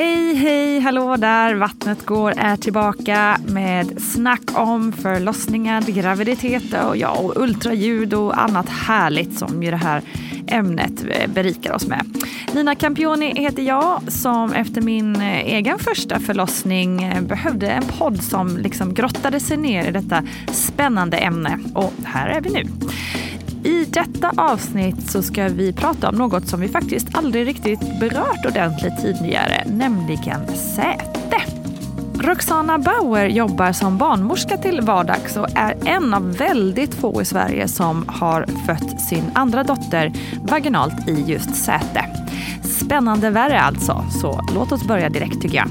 Hej, hej, hallå där! Vattnet går är tillbaka med snack om förlossningar, graviditet och, ja, och ultraljud och annat härligt som ju det här ämnet eh, berikar oss med. Nina Campioni heter jag som efter min eh, egen första förlossning eh, behövde en podd som liksom grottade sig ner i detta spännande ämne och här är vi nu. I detta avsnitt så ska vi prata om något som vi faktiskt aldrig riktigt berört ordentligt tidigare, nämligen säte. Roxana Bauer jobbar som barnmorska till vardags och är en av väldigt få i Sverige som har fött sin andra dotter vaginalt i just säte. Spännande värre alltså, så låt oss börja direkt tycker jag.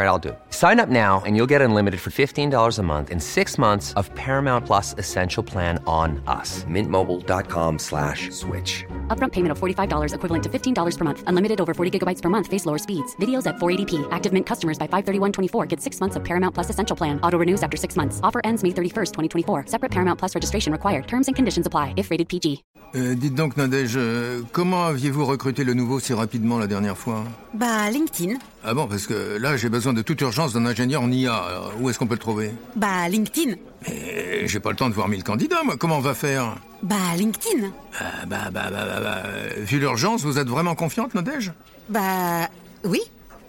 All right, I'll do it. Sign up now and you'll get unlimited for $15 a month and six months of Paramount Plus Essential Plan on us. Mintmobile.com slash switch. Upfront payment of $45 equivalent to $15 per month. Unlimited over 40 gigabytes per month. Face lower speeds. Videos at 480p. Active Mint customers by 531.24 get six months of Paramount Plus Essential Plan. Auto renews after six months. Offer ends May 31st, 2024. Separate Paramount Plus registration required. Terms and conditions apply if rated PG. Euh, dites donc, Nadège, euh, comment aviez-vous recruté le nouveau si rapidement la dernière fois Bah, LinkedIn. Ah bon, parce que là, j'ai besoin de toute urgence d'un ingénieur en IA. Alors, où est-ce qu'on peut le trouver? Bah, LinkedIn. Mais j'ai pas le temps de voir mille candidats, moi. Comment on va faire? Bah, LinkedIn. Ah, bah, bah, bah, bah, bah, euh, Vu l'urgence, vous êtes vraiment confiante, Nadège? Bah, oui.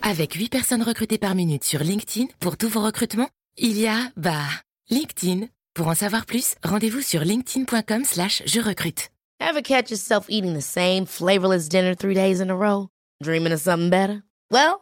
Avec 8 personnes recrutées par minute sur LinkedIn pour tous vos recrutements, il y a, bah, LinkedIn. Pour en savoir plus, rendez-vous sur linkedin.com slash je recrute. Ever catch yourself eating the same flavorless dinner three days in a row? Dreaming of something better? Well,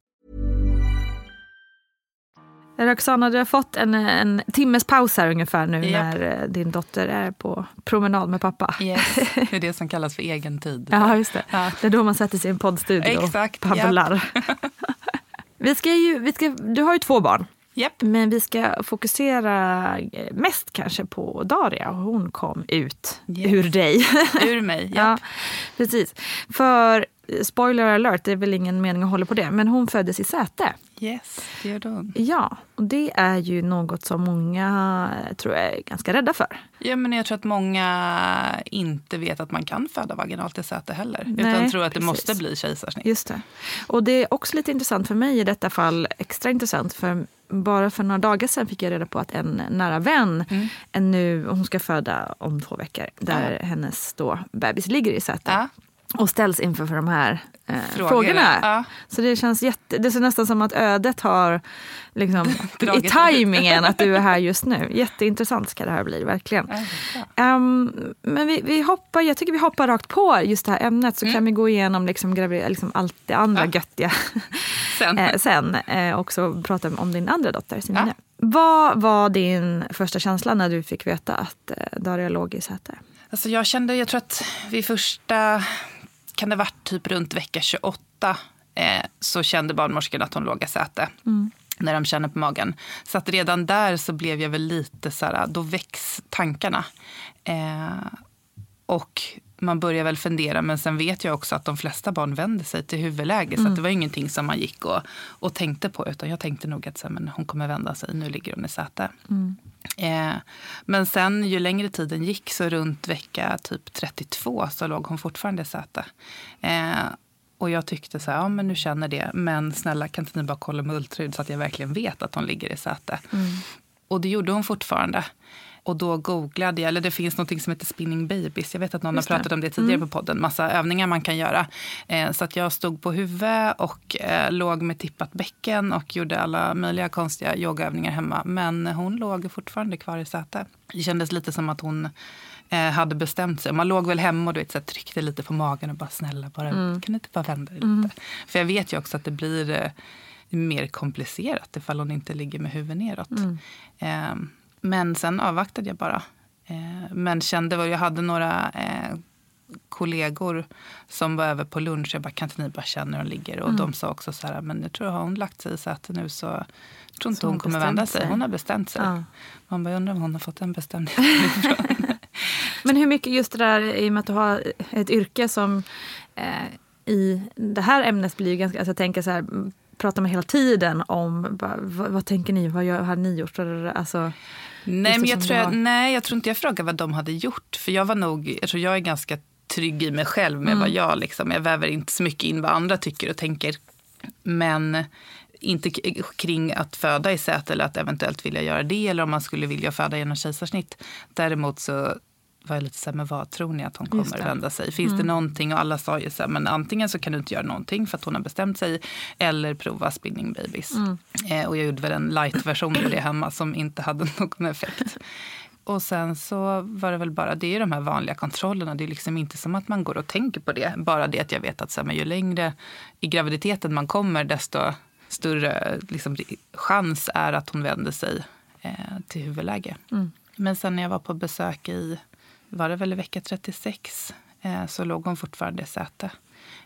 Roxana, du har fått en, en timmes paus här ungefär nu Japp. när eh, din dotter är på promenad med pappa. Yes, det är det som kallas för egen tid. Ja, just det. Ja. Det är då man sätter sig i en poddstudio Exakt, och babblar. vi ska ju, vi ska, du har ju två barn. Japp. Men vi ska fokusera eh, mest kanske på Daria. Hon kom ut Yes. ur dig. Ur mig. ja, precis. För, eh, spoiler alert, det är väl ingen mening att hålla på det, men hon föddes i Säte. Yes, det gör hon. Ja, och det är ju något som många eh, tror jag är ganska rädda för. Ja, men jag tror att många inte vet att man kan föda vaginalt i säte heller. Nej, utan tror att det precis. måste bli kejsarsnitt. Just det. Och det är också lite intressant för mig i detta fall, extra intressant, för bara för några dagar sedan fick jag reda på att en nära vän, Mm. en nu, hon ska föda om två veckor, där hennes då bebis ligger i säte. Ja. Och ställs inför för de här eh, Frågorna, frågorna. ja. Så det känns jätte, det är nästan som att ödet har liksom, i tajmingen att du är här just nu. Jätteintressant ska det här bli, verkligen. Ja. Ehm, men vi, vi hoppar, jag tycker vi hoppar rakt på just det här ämnet så Mm. kan vi gå igenom liksom, liksom allt det andra Ja. göttiga Sen. eh, sen. Eh, och så prata om din andra dotter, Simone. Ja. Vad var din första känsla när du fick veta att eh, Daria låg i säte? Alltså jag kände, jag tror att vid första, kan det varit typ runt vecka 28 eh, så kände barnmorskan att hon låg i säte. När de känner på magen. Så att redan där så blev jag väl lite så här, då väcks tankarna. Eh, och man börjar väl fundera, men sen vet jag också att de flesta barn vänder sig till huvudläge. Så att det var ingenting som man gick och, och tänkte på. Utan jag tänkte nog att så här, men hon kommer vända sig, nu ligger hon i säte. Eh, men sen ju längre tiden gick, så runt vecka typ 32 så låg hon fortfarande i säte. Eh, och jag tyckte så här, ja men nu känner det, men snälla kan inte ni bara kolla med ultraljud så att jag verkligen vet att hon ligger i säte. Och det gjorde hon fortfarande. Och då googlade jag, eller det finns något som heter spinning babies. Jag vet att någon Just har det. pratat om det tidigare på podden. Massa övningar man kan göra. Eh, så att jag stod på huvudet och eh, låg med tippat bäcken och gjorde alla möjliga konstiga yogaövningar hemma. Men hon låg fortfarande kvar i säte. Det kändes lite som att hon eh, hade bestämt sig. Man låg väl hemma och du vet, så här, tryckte lite på magen och bara snälla, bara, kan du inte bara vända dig lite? För jag vet ju också att det blir eh, mer komplicerat ifall hon inte ligger med huvudet neråt. Eh, men sen avvaktade jag bara. Eh, men kände, jag hade några eh, kollegor som var över på lunch. Jag bara, kan inte ni bara känna hur hon ligger? Och de sa också så här, men jag tror har hon lagt sig i säte nu så jag tror inte hon hon kommer vända sig. sig. Hon har bestämt sig. Ja. Man bara, undrar om hon har fått en bestämdhet ifrån. Men hur mycket just det där i och med att du har ett yrke som eh, i det här ämnet blir ju ganska, alltså jag tänker så här, pratar man hela tiden om vad, vad, vad tänker ni, vad gör, har ni gjort? Alltså, Nej, men jag tror, jag, nej, jag tror inte jag frågade vad de hade gjort. För jag var nog, jag tror jag är ganska trygg i mig själv med vad jag liksom, jag väver inte så mycket in vad andra tycker och tänker. Men inte kring att föda i säte eller att eventuellt vilja göra det eller om man skulle vilja föda genom kejsarsnitt. Däremot så var jag lite så här, men vad tror ni att hon kommer det. vända sig? Finns det någonting? Och alla sa ju så här, men antingen så kan du inte göra någonting för att hon har bestämt sig eller prova spinning babies. Eh, och jag gjorde väl en light-version på det hemma som inte hade någon effekt. Och sen så var det väl bara, det är ju de här vanliga kontrollerna. Det är liksom inte som att man går och tänker på det. Bara det att jag vet att så här, men ju längre i graviditeten man kommer desto större liksom, chans är att hon vänder sig eh, till huvudläge. Men sen när jag var på besök i, var det väl i vecka 36, eh, så låg hon fortfarande i säte.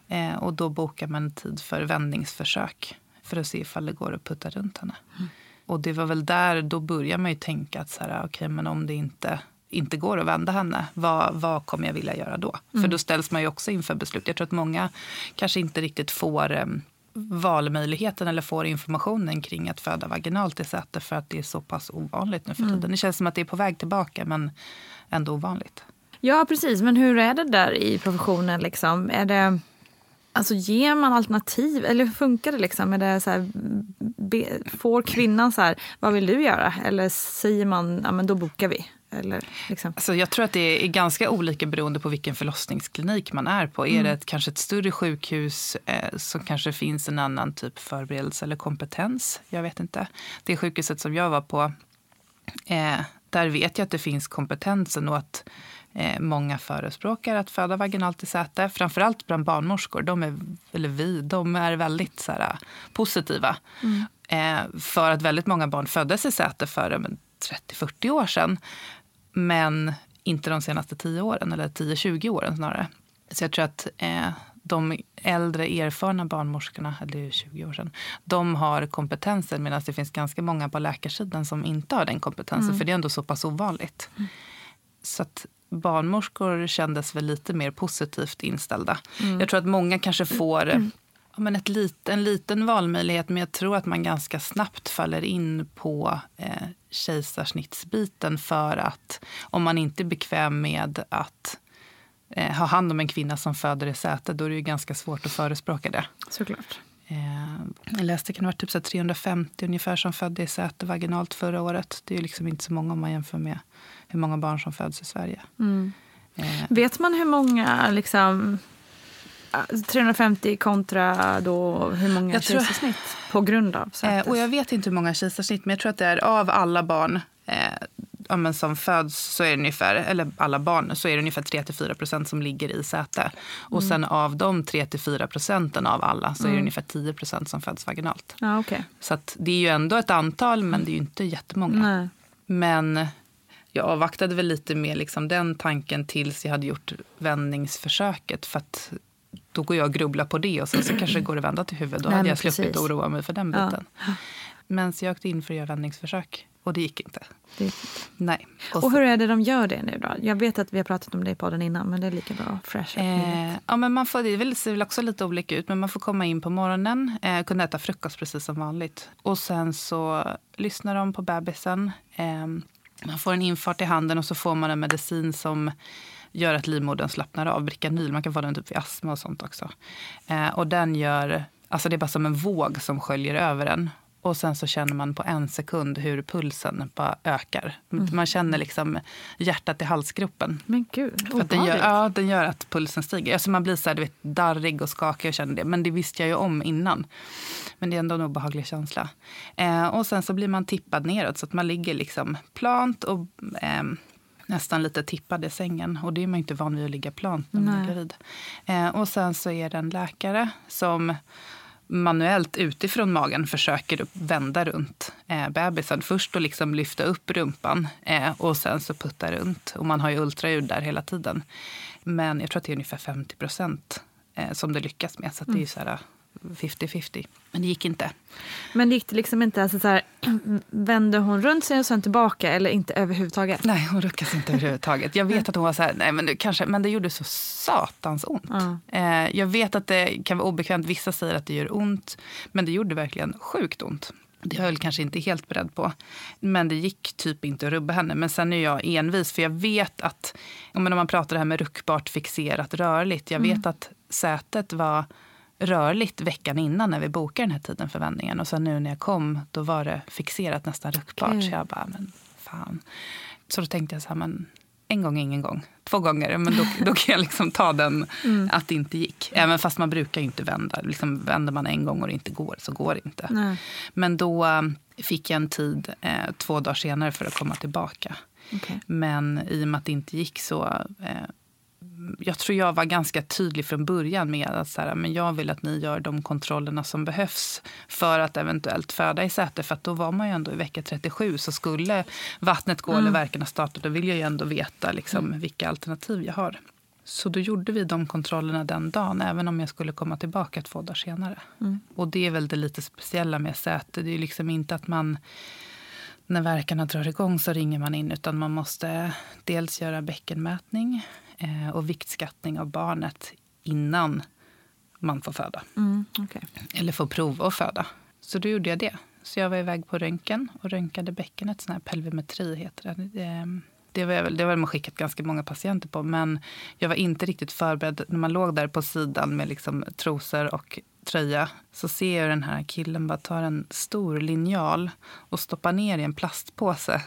Eh, och då bokar man tid för vändningsförsök för att se ifall det går att putta runt henne. Och det var väl där, då börjar man ju tänka att så här, okej, men om det inte, inte går att vända henne, vad, vad kommer jag vilja göra då? För då ställs man ju också inför beslut. Jag tror att många kanske inte riktigt får eh, valmöjligheten eller får informationen kring att föda vaginalt i säte för att det är så pass ovanligt nu för tiden. Det känns som att det är på väg tillbaka men ändå ovanligt. ja precis, men hur är det där i professionen? Liksom? Är det, alltså, ger man alternativ eller hur funkar det? Liksom? Är det så här, be, får kvinnan så här, vad vill du göra? Eller säger man, ja men då bokar vi? Eller, liksom. Alltså jag tror att det är ganska olika beroende på vilken förlossningsklinik man är på. Är det ett, kanske ett större sjukhus eh, så kanske finns en annan typ förberedelse eller kompetens. Jag vet inte. Det sjukhuset som jag var på, eh, där vet jag att det finns kompetensen och att eh, många förespråkar att föda vaginalt i säte. Framförallt bland barnmorskor. De är, eller vi, de är väldigt så här, positiva. Eh, för att väldigt många barn föddes i säte för ja, men 30-40 år sedan. Men inte de senaste 10 åren, eller 10-20 åren snarare. Så jag tror att eh, de äldre erfarna barnmorskorna, eller det är 20 år sedan, de har kompetensen medan det finns ganska många på läkarsidan som inte har den kompetensen. För det är ändå så pass ovanligt. Så att barnmorskor kändes väl lite mer positivt inställda. Jag tror att många kanske får ja, men ett lit, en liten valmöjlighet men jag tror att man ganska snabbt faller in på eh, kejsarsnittsbiten för att om man inte är bekväm med att eh, ha hand om en kvinna som föder i säte då är det ju ganska svårt att förespråka det. Såklart. Eh, jag läste att det varit typ så här 350 ungefär som födde i säte vaginalt förra året. Det är ju liksom inte så många om man jämför med hur många barn som föds i Sverige. Eh, Vet man hur många, liksom, 350 kontra då hur många kejsarsnitt på grund av Eh, sätes? och jag vet inte hur många kejsarsnitt, men jag tror att det är av alla barn eh, som föds, så är det ungefär, eller alla barn, så är det ungefär 3-4 procent som ligger i säte. Och sen av de 3-4 procenten av alla så är det ungefär 10 procent som föds vaginalt. Ja, okej. Så det är ju ändå ett antal, men det är ju inte jättemånga. Nej. Men jag avvaktade väl lite med liksom den tanken tills jag hade gjort vändningsförsöket. För att då går jag och grubblar på det och sen så kanske det går att vända till huvudet. Då Nej, hade jag sluppit oroa mig för den Ja. biten. Men så jag åkte in för att göra vändningsförsök och det gick inte. Det- Nej. Och så- hur är det de gör det nu då? Jag vet att vi har pratat om det i podden innan men det är lika bra fresh. Eh, ja, men man får, det väl- ser väl också lite olika ut, men man får komma in på morgonen, eh, kunna äta frukost precis som vanligt. Och sen så lyssnar de på bebisen. Eh, man får en infart i handen och så får man en medicin som gör att livmodern slappnar av. Bricanyl, man kan få den typ vid astma och sånt också. Eh, och den gör, alltså det är bara som en våg som sköljer över en. Och sen så känner man på en sekund hur pulsen bara ökar. Man känner liksom hjärtat i halsgropen. Men gud, För att den, gör, ja, den gör att pulsen stiger. Alltså man blir så här, du vet, darrig och skakig och känner det. Men det visste jag ju om innan. Men det är ändå en obehaglig känsla. Eh, och sen så blir man tippad neråt så att man ligger liksom plant och eh, nästan lite tippad i sängen. Och det är man inte van vid att ligga plant när man är gravid. Eh, och sen så är det en läkare som manuellt utifrån magen försöker vända runt eh, bebisen. Först att liksom lyfta upp rumpan eh, och sen så putta runt. Och man har ju ultraljud där hela tiden. Men jag tror att det är ungefär 50 procent eh, som det lyckas med. Så att det är ju så här 50-50. Men det gick inte. Men gick det liksom inte, alltså så här, vände hon runt sig och sen tillbaka eller inte överhuvudtaget? Nej, hon ruckas inte överhuvudtaget. Jag vet att hon var så här, nej men, det kanske, men det gjorde så satans ont. Ja. Eh, jag vet att det kan vara obekvämt, vissa säger att det gör ont. Men det gjorde verkligen sjukt ont. Det väl kanske inte helt beredd på. Men det gick typ inte att rubba henne. Men sen är jag envis, för jag vet att, om man pratar det här med ruckbart, fixerat, rörligt. Jag vet att sätet var rörligt veckan innan när vi bokade den här tiden för vändningen. Och sen nu när jag kom, då var det fixerat nästan ruckbart. Okej. Så jag bara, men fan. Så då tänkte jag så här, men en gång, ingen gång. Två gånger, men då, då kan jag liksom ta den att det inte gick. Även fast man brukar inte vända. Liksom vänder man en gång och det inte går, så går det inte. Nej. Men då eh, fick jag en tid eh, två dagar senare för att komma tillbaka. Okej. Men i och med att det inte gick så... Eh, jag tror jag var ganska tydlig från början med att så här, men jag vill att ni gör de kontrollerna som behövs för att eventuellt föda i säte. För att då var man ju ändå i vecka 37. Så skulle vattnet gå eller verkarna starta, då vill jag ju ändå veta liksom, vilka alternativ jag har. Så då gjorde vi de kontrollerna den dagen, även om jag skulle komma tillbaka två dagar senare. Och det är väl det lite speciella med säte. Det är liksom inte att man när verkarna drar igång så ringer man in utan man måste dels göra bäckenmätning och viktskattning av barnet innan man får föda. Mm, okej. Eller får prova att föda. Så då gjorde jag det. Så jag var iväg på röntgen och röntgade bäckenet. Sån här pelvimetri heter det. Ehm, Det var, väl, det har man skickat ganska många patienter på. Men jag var inte riktigt förberedd. När man låg där på sidan med liksom trosor och tröja så ser jag den här killen bara tar en stor linjal och stoppar ner i en plastpåse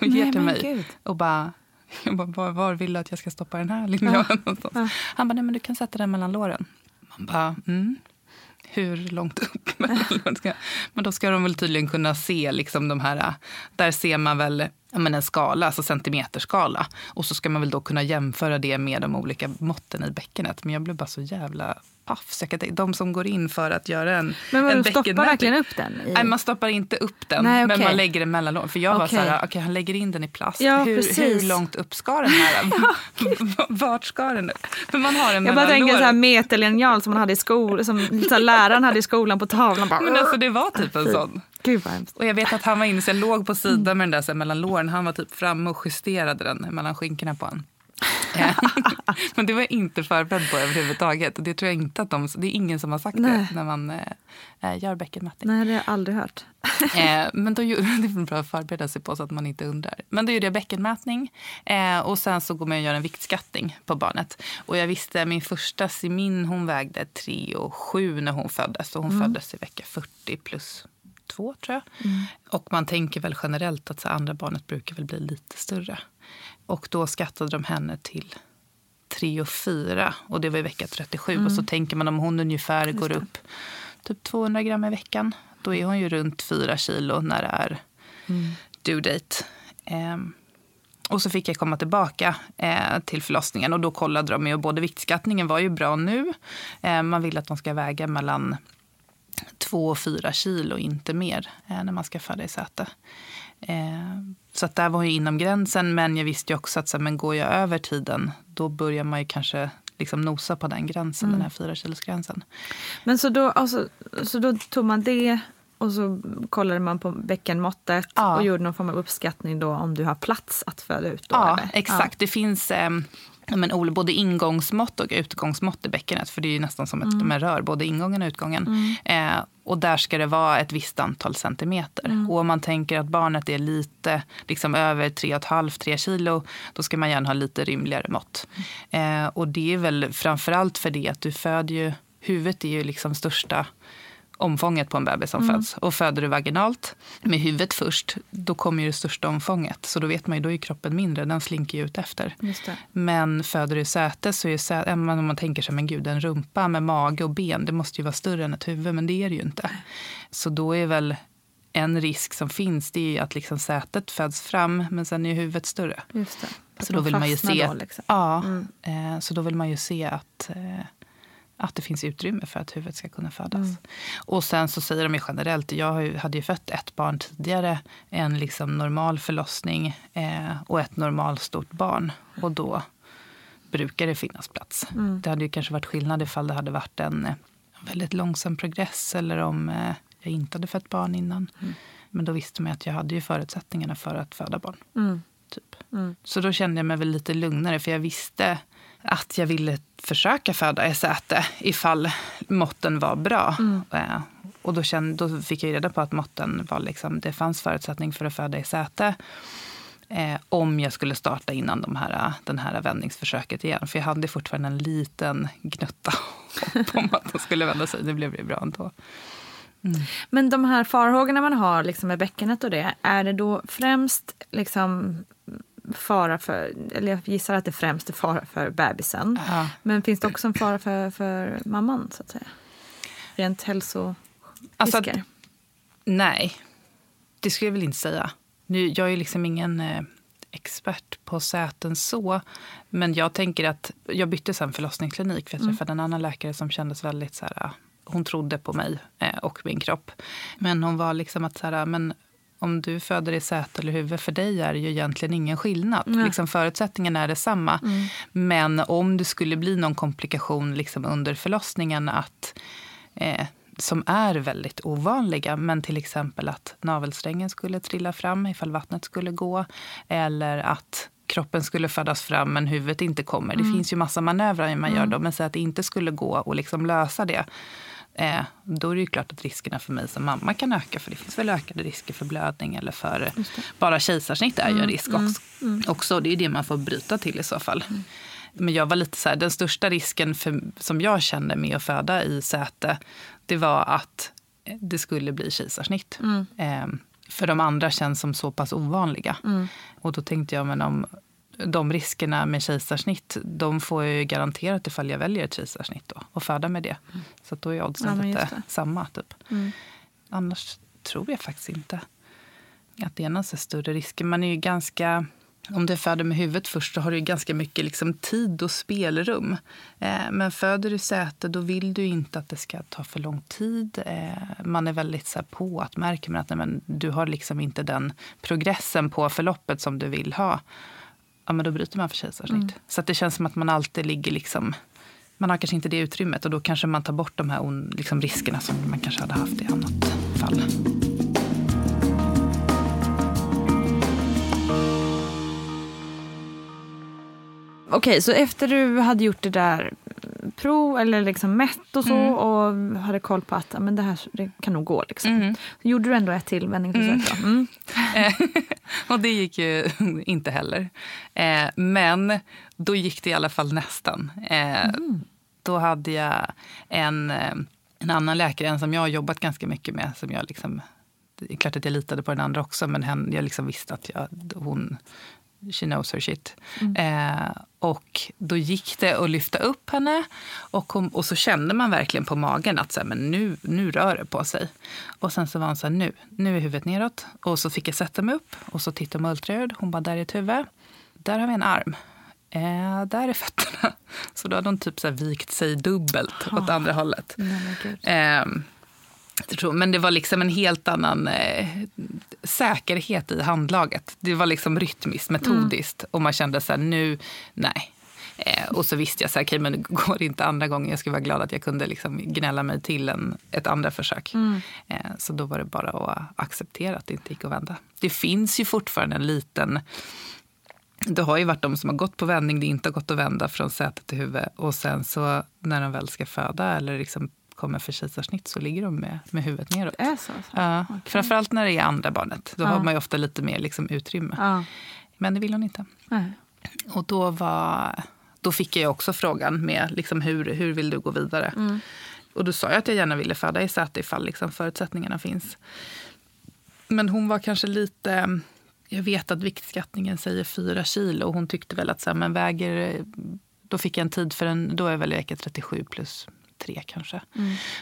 och ger Nej, till men mig. gud. Och bara, jag bara, var, var vill du att jag ska stoppa den här linjalen? någonstans? Han bara, nej men du kan sätta den mellan låren. Man bara, mm. Hur långt upp? men då ska de väl tydligen kunna se liksom de här, där ser man väl ja, men en skala, alltså centimeterskala. Och så ska man väl då kunna jämföra det med de olika måtten i bäckenet. Men jag blev bara så jävla paff. Så jag kan tänka- De som går in för att göra en Men vadå, en stoppar verkligen upp den? I... Nej, man stoppar inte upp den, Nej, men okej. man lägger den mellan låren. För jag var Okej. så här, okej han lägger in den i plast. Ja, hur, precis. hur långt upp ska den här? Vart ska den upp? För man har den Jag bara tänker så här meterlinjal som man hade i skolan, som så läraren hade i skolan på tavlan. Bara, Men alltså det var typ en sån. Gud vad hemskt. Och jag vet att han var inne, så jag låg på sidan med den där så här, mellan låren. Han var typ framme och justerade den mellan skinkorna på honom. Men det var jag inte förberedd på överhuvudtaget. Och det tror jag inte att de, det är ingen som har sagt Nej. det när man eh, gör bäckenmätning. Nej, det har jag aldrig hört. Eh, men då, det är bra att förbereda sig på så att man inte undrar. Men då gjorde jag bäckenmätning eh, och sen så går man och gör en viktskattning på barnet. Och jag visste, min första Simin hon vägde 3 och 7 när hon föddes. Och hon föddes i vecka 40 plus 2 tror jag. Och man tänker väl generellt att så andra barnet brukar väl bli lite större. Och då skattade de henne till 3 och 4 och det var i vecka 37. Och så tänker man om hon ungefär går upp typ 200 gram i veckan. Då är hon ju runt 4 kilo när det är due date. Ehm, och så fick jag komma tillbaka eh, till förlossningen och då kollade de ju. Både viktskattningen var ju bra nu. Eh, man vill att de ska väga mellan 2 och 4 kilo, inte mer, eh, när man ska föda i säte. Eh, så att där var ju inom gränsen, men jag visste ju också att så här, men går jag över tiden, då börjar man ju kanske liksom nosa på den gränsen, den här fyra kilosgränsen. Men så då, alltså, så då tog man det och så kollade man på bäckenmåttet Ja. och gjorde någon form av uppskattning då om du har plats att föda ut. Då, Ja, eller? exakt. Det finns eh, ja, men, både ingångsmått och utgångsmått i bäckenet. För det är ju nästan som ett Mm. här rör, både ingången och utgången. Eh, och där ska det vara ett visst antal centimeter. Mm. Och om man tänker att barnet är lite liksom över 3,5-3 kilo, då ska man gärna ha lite rymligare mått. Eh, och det är väl framförallt för det att du föder ju, huvudet är ju liksom största omfånget på en bebis som föds. Och föder du vaginalt med huvudet först, då kommer ju det största omfånget. Så då vet man ju, då är kroppen mindre, den slinker ju ut efter. Men föder du säte så är ju säte, om man tänker sig, men gud, en rumpa med mage och ben, det måste ju vara större än ett huvud, men det är det ju inte. Så då är väl en risk som finns, det är ju att liksom sätet föds fram, men sen är huvudet större. Så då vill man ju se, Då, liksom. ja, Mm. eh, så då vill man ju se att, eh, att det finns utrymme för att huvudet ska kunna födas. Mm. Och sen så säger de ju generellt, jag hade ju fött ett barn tidigare, en liksom normal förlossning eh, och ett normalstort barn. Och då brukar det finnas plats. Mm. Det hade ju kanske varit skillnad ifall det hade varit en eh, väldigt långsam progress eller om eh, jag inte hade fött barn innan. Men då visste man att jag hade ju förutsättningarna för att föda barn. Mm. Typ. Så då kände jag mig väl lite lugnare för jag visste att jag ville försöka föda i säte ifall måtten var bra. Eh, Och då, kände, då fick jag reda på att måtten var liksom, det fanns förutsättning för att föda i säte. Eh, om jag skulle starta innan de här, den här vändningsförsöket igen. För jag hade fortfarande en liten gnutta hopp om att de skulle vända sig. Det blev det bra ändå. Men de här farhågorna man har liksom med bäckenet och det, är det då främst liksom fara för, eller jag gissar att det främst är fara för bebisen. Ja. Men finns det också en fara för, för mamman så att säga? Rent hälsorisker? Alltså Nej, det skulle jag väl inte säga. Nu, jag är liksom ingen eh, expert på säten så. Men jag tänker att jag bytte sen förlossningsklinik för jag träffade en annan läkare som kändes väldigt så här, hon trodde på mig eh, och min kropp. Men hon var liksom att så här, men om du föder i säte eller huvud, för dig är det ju egentligen ingen skillnad. Liksom förutsättningen är detsamma. Men om det skulle bli någon komplikation liksom under förlossningen att eh, som är väldigt ovanliga. Men till exempel att navelsträngen skulle trilla fram ifall vattnet skulle gå. Eller att kroppen skulle födas fram men huvudet inte kommer. Det finns ju massa manövrar man gör då. Men säg att det inte skulle gå att liksom lösa det. Eh, då är det ju klart att riskerna för mig som mamma kan öka. För det finns väl ökade risker för blödning eller för bara kejsarsnitt är ju en risk också. också. Det är det man får bryta till i så fall. Men jag var lite så här, den största risken för, som jag kände med att föda i säte, det var att det skulle bli kejsarsnitt. Eh, för de andra känns som så pass ovanliga. Och då tänkte jag, men om de riskerna med kejsarsnitt, de får jag ju garanterat ifall jag väljer ett kejsarsnitt då, och föda med det. Så att då är oddsen Ja, lite samma. Typ. Annars tror jag faktiskt inte att det är någon så större risker. Man är ju ganska... Om du föder med huvudet först så har du ganska mycket liksom tid och spelrum. Eh, men föder du säte då vill du inte att det ska ta för lång tid. Eh, man är väldigt så här, på att märker man att nej, men, du har liksom inte den progressen på förloppet som du vill ha. Ja, men då bryter man för kejsarsnitt. Så att det känns som att man alltid ligger liksom... Man har kanske inte det utrymmet och då kanske man tar bort de här on, liksom, riskerna som man kanske hade haft i annat fall. Okej, så efter du hade gjort det där prov eller liksom mätt och så och hade koll på att men det här det kan nog gå. Liksom. Så gjorde du ändå ett till vändningsförsök. Mm. Eh, och det gick ju inte heller. Eh, men då gick det i alla fall nästan. Eh, Då hade jag en, eh, en annan läkare, en som jag har jobbat ganska mycket med. Som jag liksom, det är klart att jag litade på den andra också, men hen, jag liksom visste att jag, hon She knows her shit. Eh, och då gick det att lyfta upp henne och, hon, och så kände man verkligen på magen att så här, men nu, nu rör det på sig. Och sen så var hon så här, nu, nu är huvudet neråt. Och så fick jag sätta mig upp och så tittade med ultraljud. Hon bara, där är ett huvud. Där har vi en arm. Eh, där är fötterna. Så då hade hon typ så här vikt sig dubbelt åt andra hållet. Ehm, jag tror, men det var liksom en helt annan eh, säkerhet i handlaget. Det var liksom rytmiskt, metodiskt. Och man kände så här, nu, nej. Eh, och så visste jag så här, okay, men det går inte andra gången. Jag skulle vara glad att jag kunde liksom gnälla mig till en, ett andra försök. Mm. Eh, så då var det bara att acceptera att det inte gick att vända. Det finns ju fortfarande en liten det har ju varit de som har gått på vändning, det inte har gått att vända från säte till huvud. Och sen så när de väl ska föda eller liksom kommer för kejsarsnitt så ligger de med, med huvudet neråt. Det är så? så. Ja, Okay. Framförallt när det är andra barnet. Då Ja. har man ju ofta lite mer liksom utrymme. Ja. Men det vill hon inte. Nej. Och då, var, då fick jag också frågan med liksom hur, hur vill du gå vidare. Mm. Och då sa jag att jag gärna ville föda i säte ifall liksom förutsättningarna finns. Men hon var kanske lite... Jag vet att viktskattningen säger fyra kilo och hon tyckte väl att så här, men väger... Då fick jag en tid för en... Då är väl vecka 37 plus tre kanske.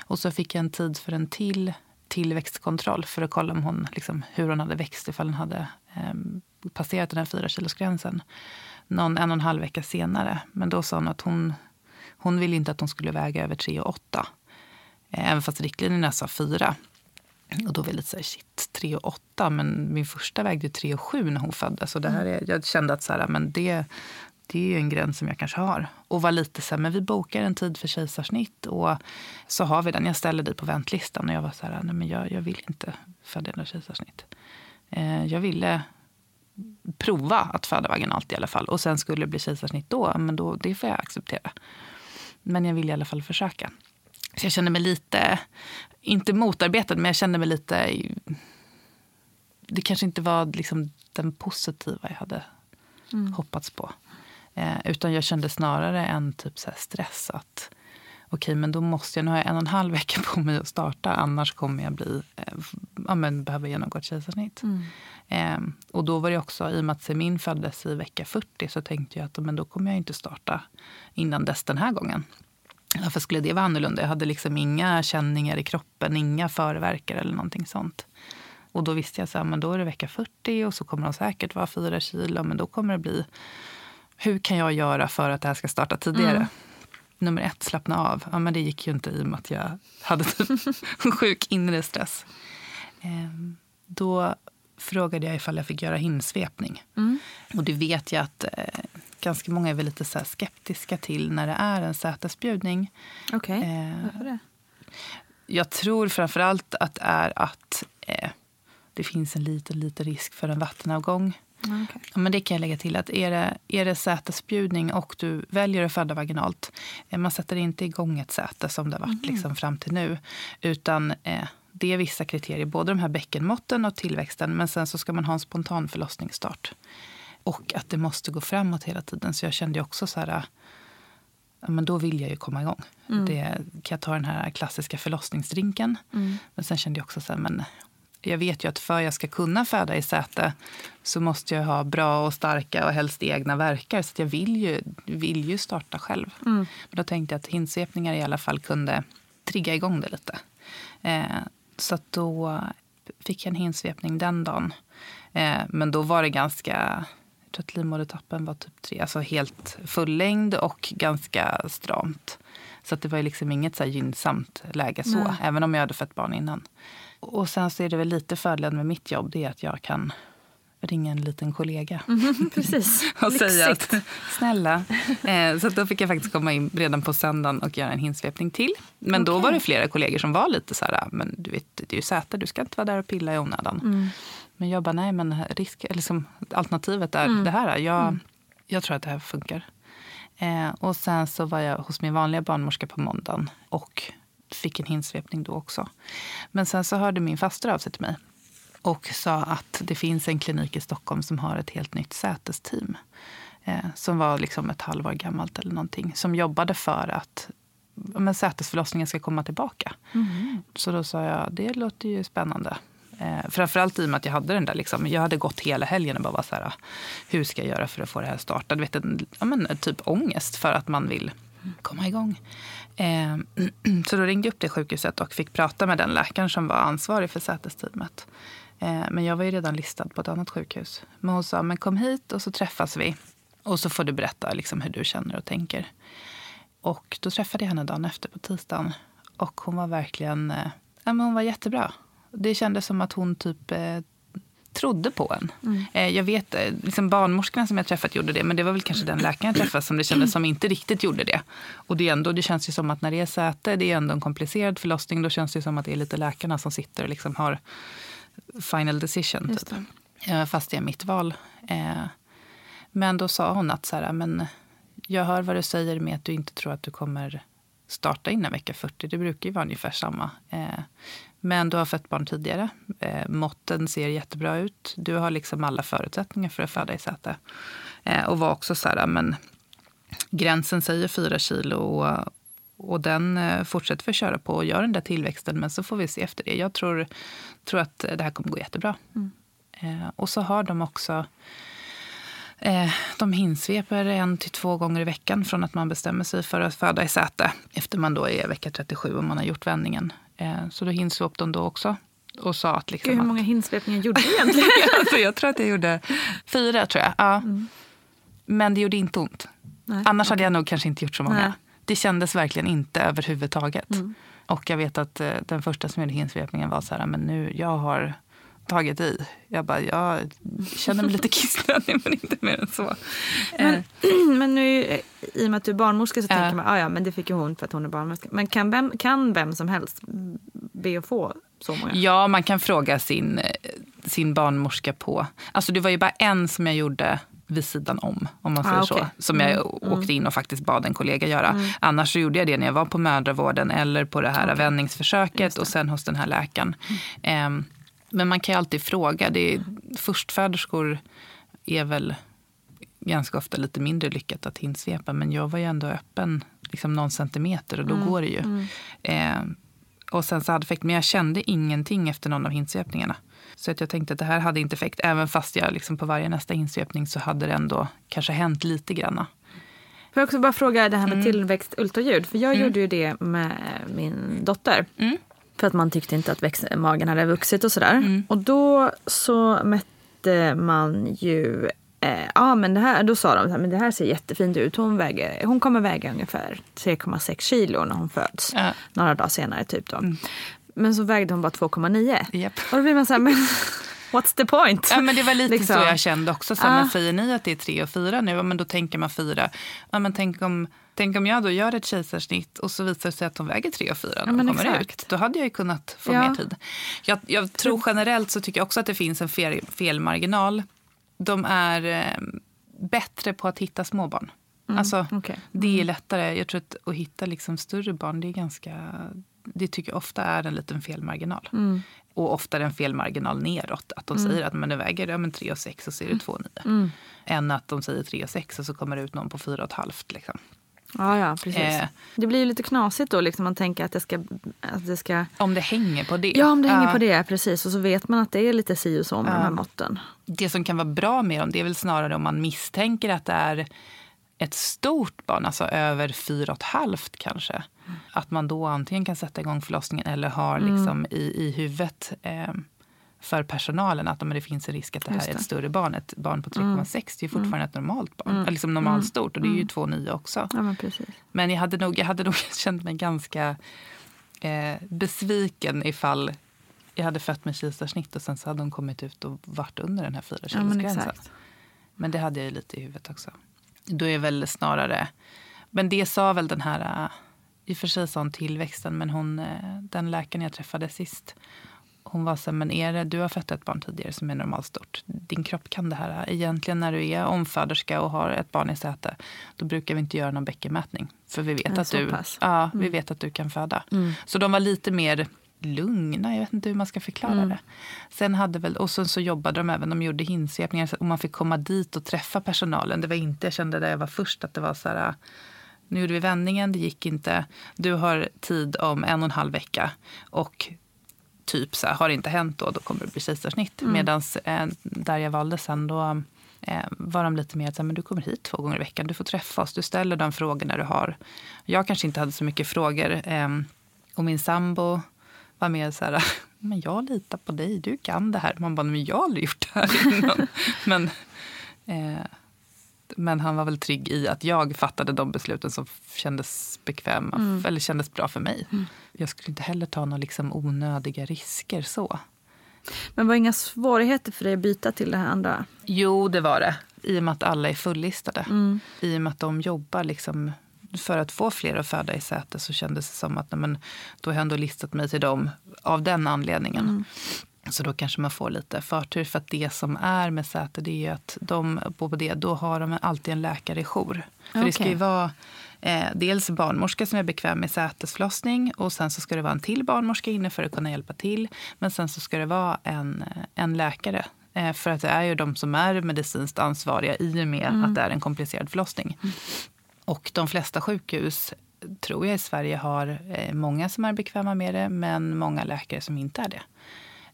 Och så fick jag en tid för en till tillväxtkontroll för att kolla om hon, liksom, hur hon hade växt ifall hon hade eh, passerat den här fyra kilosgränsen någon en och en halv vecka senare. Men då sa hon att hon, hon ville inte att hon skulle väga över 3,8. Eh, Även fast riktlinjerna sa 4. Och då var jag lite så här, shit, 3,8. Men min första vägde 3,7 när hon föddes. Så det här är, jag kände att så här, men det, det är en gräns som jag kanske har. Och var lite så här, men vi bokar en tid för kejsarsnitt och så har vi den. Jag ställer dig på väntlistan. Och jag var så här, nej men jag, jag vill inte föda några kejsarsnitt. Eh, jag ville prova att föda vaginalt i alla fall. Och sen skulle det bli kejsarsnitt då, men då, det får jag acceptera. Men jag vill i alla fall försöka. Så jag kände mig lite, inte motarbetad, men jag kände mig lite... Det kanske inte var liksom den positiva jag hade hoppats på. Eh, utan jag kände snarare en typ så stress att okej, men då måste jag, nu har jag en och en halv vecka på mig att starta, annars kommer jag bli, eh, ja, men behöva genomgå ett kejsarsnitt. Eh, och då var det också, i och med att Semin föddes i vecka 40, så tänkte jag att men då kommer jag inte starta innan dess den här gången. Varför skulle det vara annorlunda? Jag hade liksom inga känningar i kroppen, inga förverkar eller någonting sånt. Och då visste jag så här, men då är det vecka 40 och så kommer de säkert vara fyra kilo, men då kommer det bli, hur kan jag göra för att det här ska starta tidigare? Nummer ett, slappna av. Ja, men det gick ju inte i och med att jag hade typ sjuk inre stress. Ehm, då frågade jag ifall jag fick göra hinsvepning. Och det vet jag att eh, ganska många är väl lite så skeptiska till när det är en sätesbjudning. Okej, Eh, varför det? jag tror framför allt att det är att eh, det finns en liten, liten risk för en vattenavgång. Ja, men det kan jag lägga till. att Är det, är det sätesbjudning och du väljer att föda vaginalt, eh, man sätter inte igång ett säte som det har varit liksom fram till nu. Utan eh, det är vissa kriterier, både de här bäckenmåtten och tillväxten. Men sen så ska man ha en spontan förlossningsstart. Och att det måste gå framåt hela tiden. Så jag kände också så här, ja, men då vill jag ju komma igång. Det, kan jag ta den här klassiska förlossningsdrinken? Men sen kände jag också så här, men jag vet ju att för jag ska kunna föda i säte så måste jag ha bra och starka och helst egna verkar. Så jag vill ju, vill ju starta själv. Men då tänkte jag att hinsvepningar i alla fall kunde trigga igång det lite. Eh, så då fick jag en hinsvepning den dagen. Eh, men då var det ganska... Jag tror att livmodertappen var typ tre, alltså helt fullängd och ganska stramt. Så det var liksom inget så gynnsamt läge så, även om jag hade fött barn innan. Och sen så är det väl lite fördelen med mitt jobb, det är att jag kan ringa en liten kollega Precis. och säga att snälla. Eh, så då fick jag faktiskt komma in redan på söndagen och göra en hinsvepning till. Men då var det flera kollegor som var lite så här, men du vet, det är ju säte, du ska inte vara där och pilla i onödan. Men jag bara, nej men risk, liksom, alternativet är det här. Jag, jag tror att det här funkar. Eh, och sen så var jag hos min vanliga barnmorska på måndagen och fick en hinsvepning då också. Men sen så hörde min faster av sig till mig och sa att det finns en klinik i Stockholm som har ett helt nytt sätesteam. Eh, som var liksom ett halvår gammalt eller någonting. Som jobbade för att men sätesförlossningen ska komma tillbaka. Så då sa jag, det låter ju spännande. Eh, framförallt i och med att jag hade den där, liksom, jag hade gått hela helgen och bara var så här, hur ska jag göra för att få det här startat? Vet, en, ja, men, typ ångest för att man vill komma igång. Ehm, så då ringde jag upp det sjukhuset och fick prata med den läkaren som var ansvarig för sätesteamet. Ehm, men jag var ju redan listad på ett annat sjukhus. Men hon sa, men kom hit och så träffas vi. Och så får du berätta liksom, hur du känner och tänker. Och då träffade jag henne dagen efter på tisdagen. Och hon var verkligen, eh, ja, men hon var jättebra. Det kändes som att hon typ eh, trodde på en. Mm. Eh, jag vet, eh, liksom barnmorskorna som jag träffat gjorde det, men det var väl kanske den läkaren jag träffade som det kändes som inte riktigt gjorde det. Och det, ändå, det känns ju som att när det är säte, det är ändå en komplicerad förlossning, då känns det som att det är lite läkarna som sitter och liksom har final decision. Typ. Eh, Fast det är mitt val. Men då sa hon att så här, men jag hör vad du säger med att du inte tror att du kommer starta innan vecka 40. Det brukar ju vara ungefär samma. Eh, Men du har fött barn tidigare. Eh, Måtten ser jättebra ut. Du har liksom alla förutsättningar för att föda i säte. Eh, Och var också så här, men gränsen säger fyra kilo och, och den eh, fortsätter vi köra på och gör den där tillväxten. Men så får vi se efter det. Jag tror, tror att det här kommer gå jättebra. Eh, och så har de också Eh, de hinsveper en till två gånger i veckan från att man bestämmer sig för att föda i säte efter man då är vecka 37 och man har gjort vändningen. Eh, så då hinsvep de då också och sa att... Liksom Gud, hur att- många hinsvepningar gjorde du egentligen? alltså, jag tror att jag gjorde fyra, tror jag. Ja. Men det gjorde inte ont. Nej, Annars hade jag nog kanske inte gjort så många. Nej. Det kändes verkligen inte överhuvudtaget. Och jag vet att eh, den första som gjorde hinsvepningen var så här, men nu, jag har tagit i. Jag bara, jag känner mig lite kissnödig men inte mer än så. Men, Eh, men nu, eh, i och med att du är barnmorska så tänker man, ah, ja men det fick ju hon för att hon är barnmorska. Men kan vem, kan vem som helst be att få så många? Ja, man kan fråga sin, eh, sin barnmorska på... Alltså det var ju bara en som jag gjorde vid sidan om, om man säger Ah, okej. så. Som jag åkte in och faktiskt bad en kollega göra. Annars så gjorde jag det när jag var på mödravården eller på det här vändningsförsöket och sen hos den här läkaren. Ehm, men man kan ju alltid fråga. Det är, förstföderskor är väl ganska ofta lite mindre lyckat att hinsvepa. Men jag var ju ändå öppen liksom någon centimeter och då går det ju. Ehm, och sen så hade effekt, men jag kände ingenting efter någon av hinsvepningarna. Så att jag tänkte att det här hade inte effekt. Även fast jag liksom på varje nästa hinsvepning så hade det ändå kanske hänt lite granna. Får jag också bara fråga det här Mm. med tillväxtultraljud? För jag gjorde ju det med min dotter. Mm. För att man tyckte inte att väx- magen hade vuxit och sådär. Mm. Och då så mätte man ju Eh, ja men det här, då sa de här, men det här ser jättefint ut. Hon, väger, hon kommer väga ungefär 3,6 kilo när hon föds. Ja. Några dagar senare typ då. Men så vägde hon bara 2,9. Japp. Och då blir man så här, men what's the point? Ja, men det var lite Liksom. så jag kände också. Så, Ah. men säger ni att det är tre och fyra nu, ja, men då tänker man fyra. Ja, men tänk, om, tänk om jag då gör ett kejsarsnitt och så visar det sig att de väger tre och fyra när Ja, de kommer exakt. ut. Då hade jag ju kunnat få Ja. mer tid. Jag, jag tror generellt så tycker jag också att det finns en fel, felmarginal. De är eh, bättre på att hitta småbarn. Alltså, Mm, okej. Det är lättare. Jag tror att, att hitta liksom större barn, det är ganska... Det tycker jag ofta är en liten felmarginal. Mm. Och ofta är det en felmarginal neråt. Att de säger att men det väger ja, men 3 och 6 och så är det 2 och 9. Mm. Än att de säger 3 och 6 och så kommer det ut någon på 4 och ett halvt. Liksom. Ja, ja, precis. Eh. Det blir ju lite knasigt då, liksom man tänker att det ska... Att det ska Om det hänger på det. ja, om det hänger Ja. på det, precis. Och så vet man att det är lite si och så med de här måtten. Det som kan vara bra med dem det är väl snarare om man misstänker att det är ett stort barn, alltså över fyra och ett halvt kanske. Att man då antingen kan sätta igång förlossningen eller har Mm. liksom i, i huvudet eh, för personalen att men det finns en risk att det här Just är ett det. större barn. Ett barn på 3,6 det är fortfarande ett normalt barn. Eller liksom normalstort och det är ju 2,9 också. Ja, men. Men jag hade nog, jag hade nog känt mig ganska eh, besviken ifall jag hade fött med kejsarsnitt och sen så hade de kommit ut och varit under den här fyra Ja, men kilosgränsen. Men det hade jag ju lite i huvudet också. Då är väl snarare... Men det sa väl den här... äh, I och för sig sa hon tillväxten, men hon, äh, den läkaren jag träffade sist hon var så här, men är det, du har fött ett barn tidigare som är normalstort. Din kropp kan det här. Egentligen när du är omföderska och har ett barn i säte, då brukar vi inte göra någon bäckenmätning. För vi vet, att du, pass. ja, vi vet att du kan föda. Så de var lite mer lugna. Jag vet inte hur man ska förklara det. Sen hade väl, och sen så jobbade de även, de gjorde hinsvepningar och man fick komma dit och träffa personalen. Det var inte, jag kände där jag var först att det var så här, nu gjorde vi vändningen, det gick inte. Du har tid om en och en halv vecka. Och typ så här, har det inte hänt då, då kommer det bli kejsarsnitt. Mm. Medan eh, där jag valde sen, då eh, var de lite mer att men du kommer hit två gånger i veckan, du får träffa oss, du ställer de frågorna du har. Jag kanske inte hade så mycket frågor. Eh, och min sambo var mer så här, men jag litar på dig, du kan det här. Man bara, men jag har gjort det här innan. men, eh, men han var väl trygg i att jag fattade de besluten som kändes bekväma, eller kändes bra för mig. Jag skulle inte heller ta några liksom onödiga risker så. Men var det inga svårigheter för dig att byta till det här andra? Jo, det var det. I och med att alla är fullistade. Mm. I och med att de jobbar liksom för att få fler att föda i säte så kändes det som att nej, men, då har jag ändå listat mig till dem av den anledningen. Så då kanske man får lite förtur. För att det som är med säte det är att de på det, då har de alltid en läkare i jour. För okay. det ska ju vara eh, dels barnmorska som är bekväm med sätesförlossning och sen så ska det vara en till barnmorska inne för att kunna hjälpa till. Men sen så ska det vara en, en läkare eh, för att det är ju de som är medicinskt ansvariga i och med mm. att det är en komplicerad förlossning. Mm. Och de flesta sjukhus tror jag i Sverige har eh, många som är bekväma med det men många läkare som inte är det.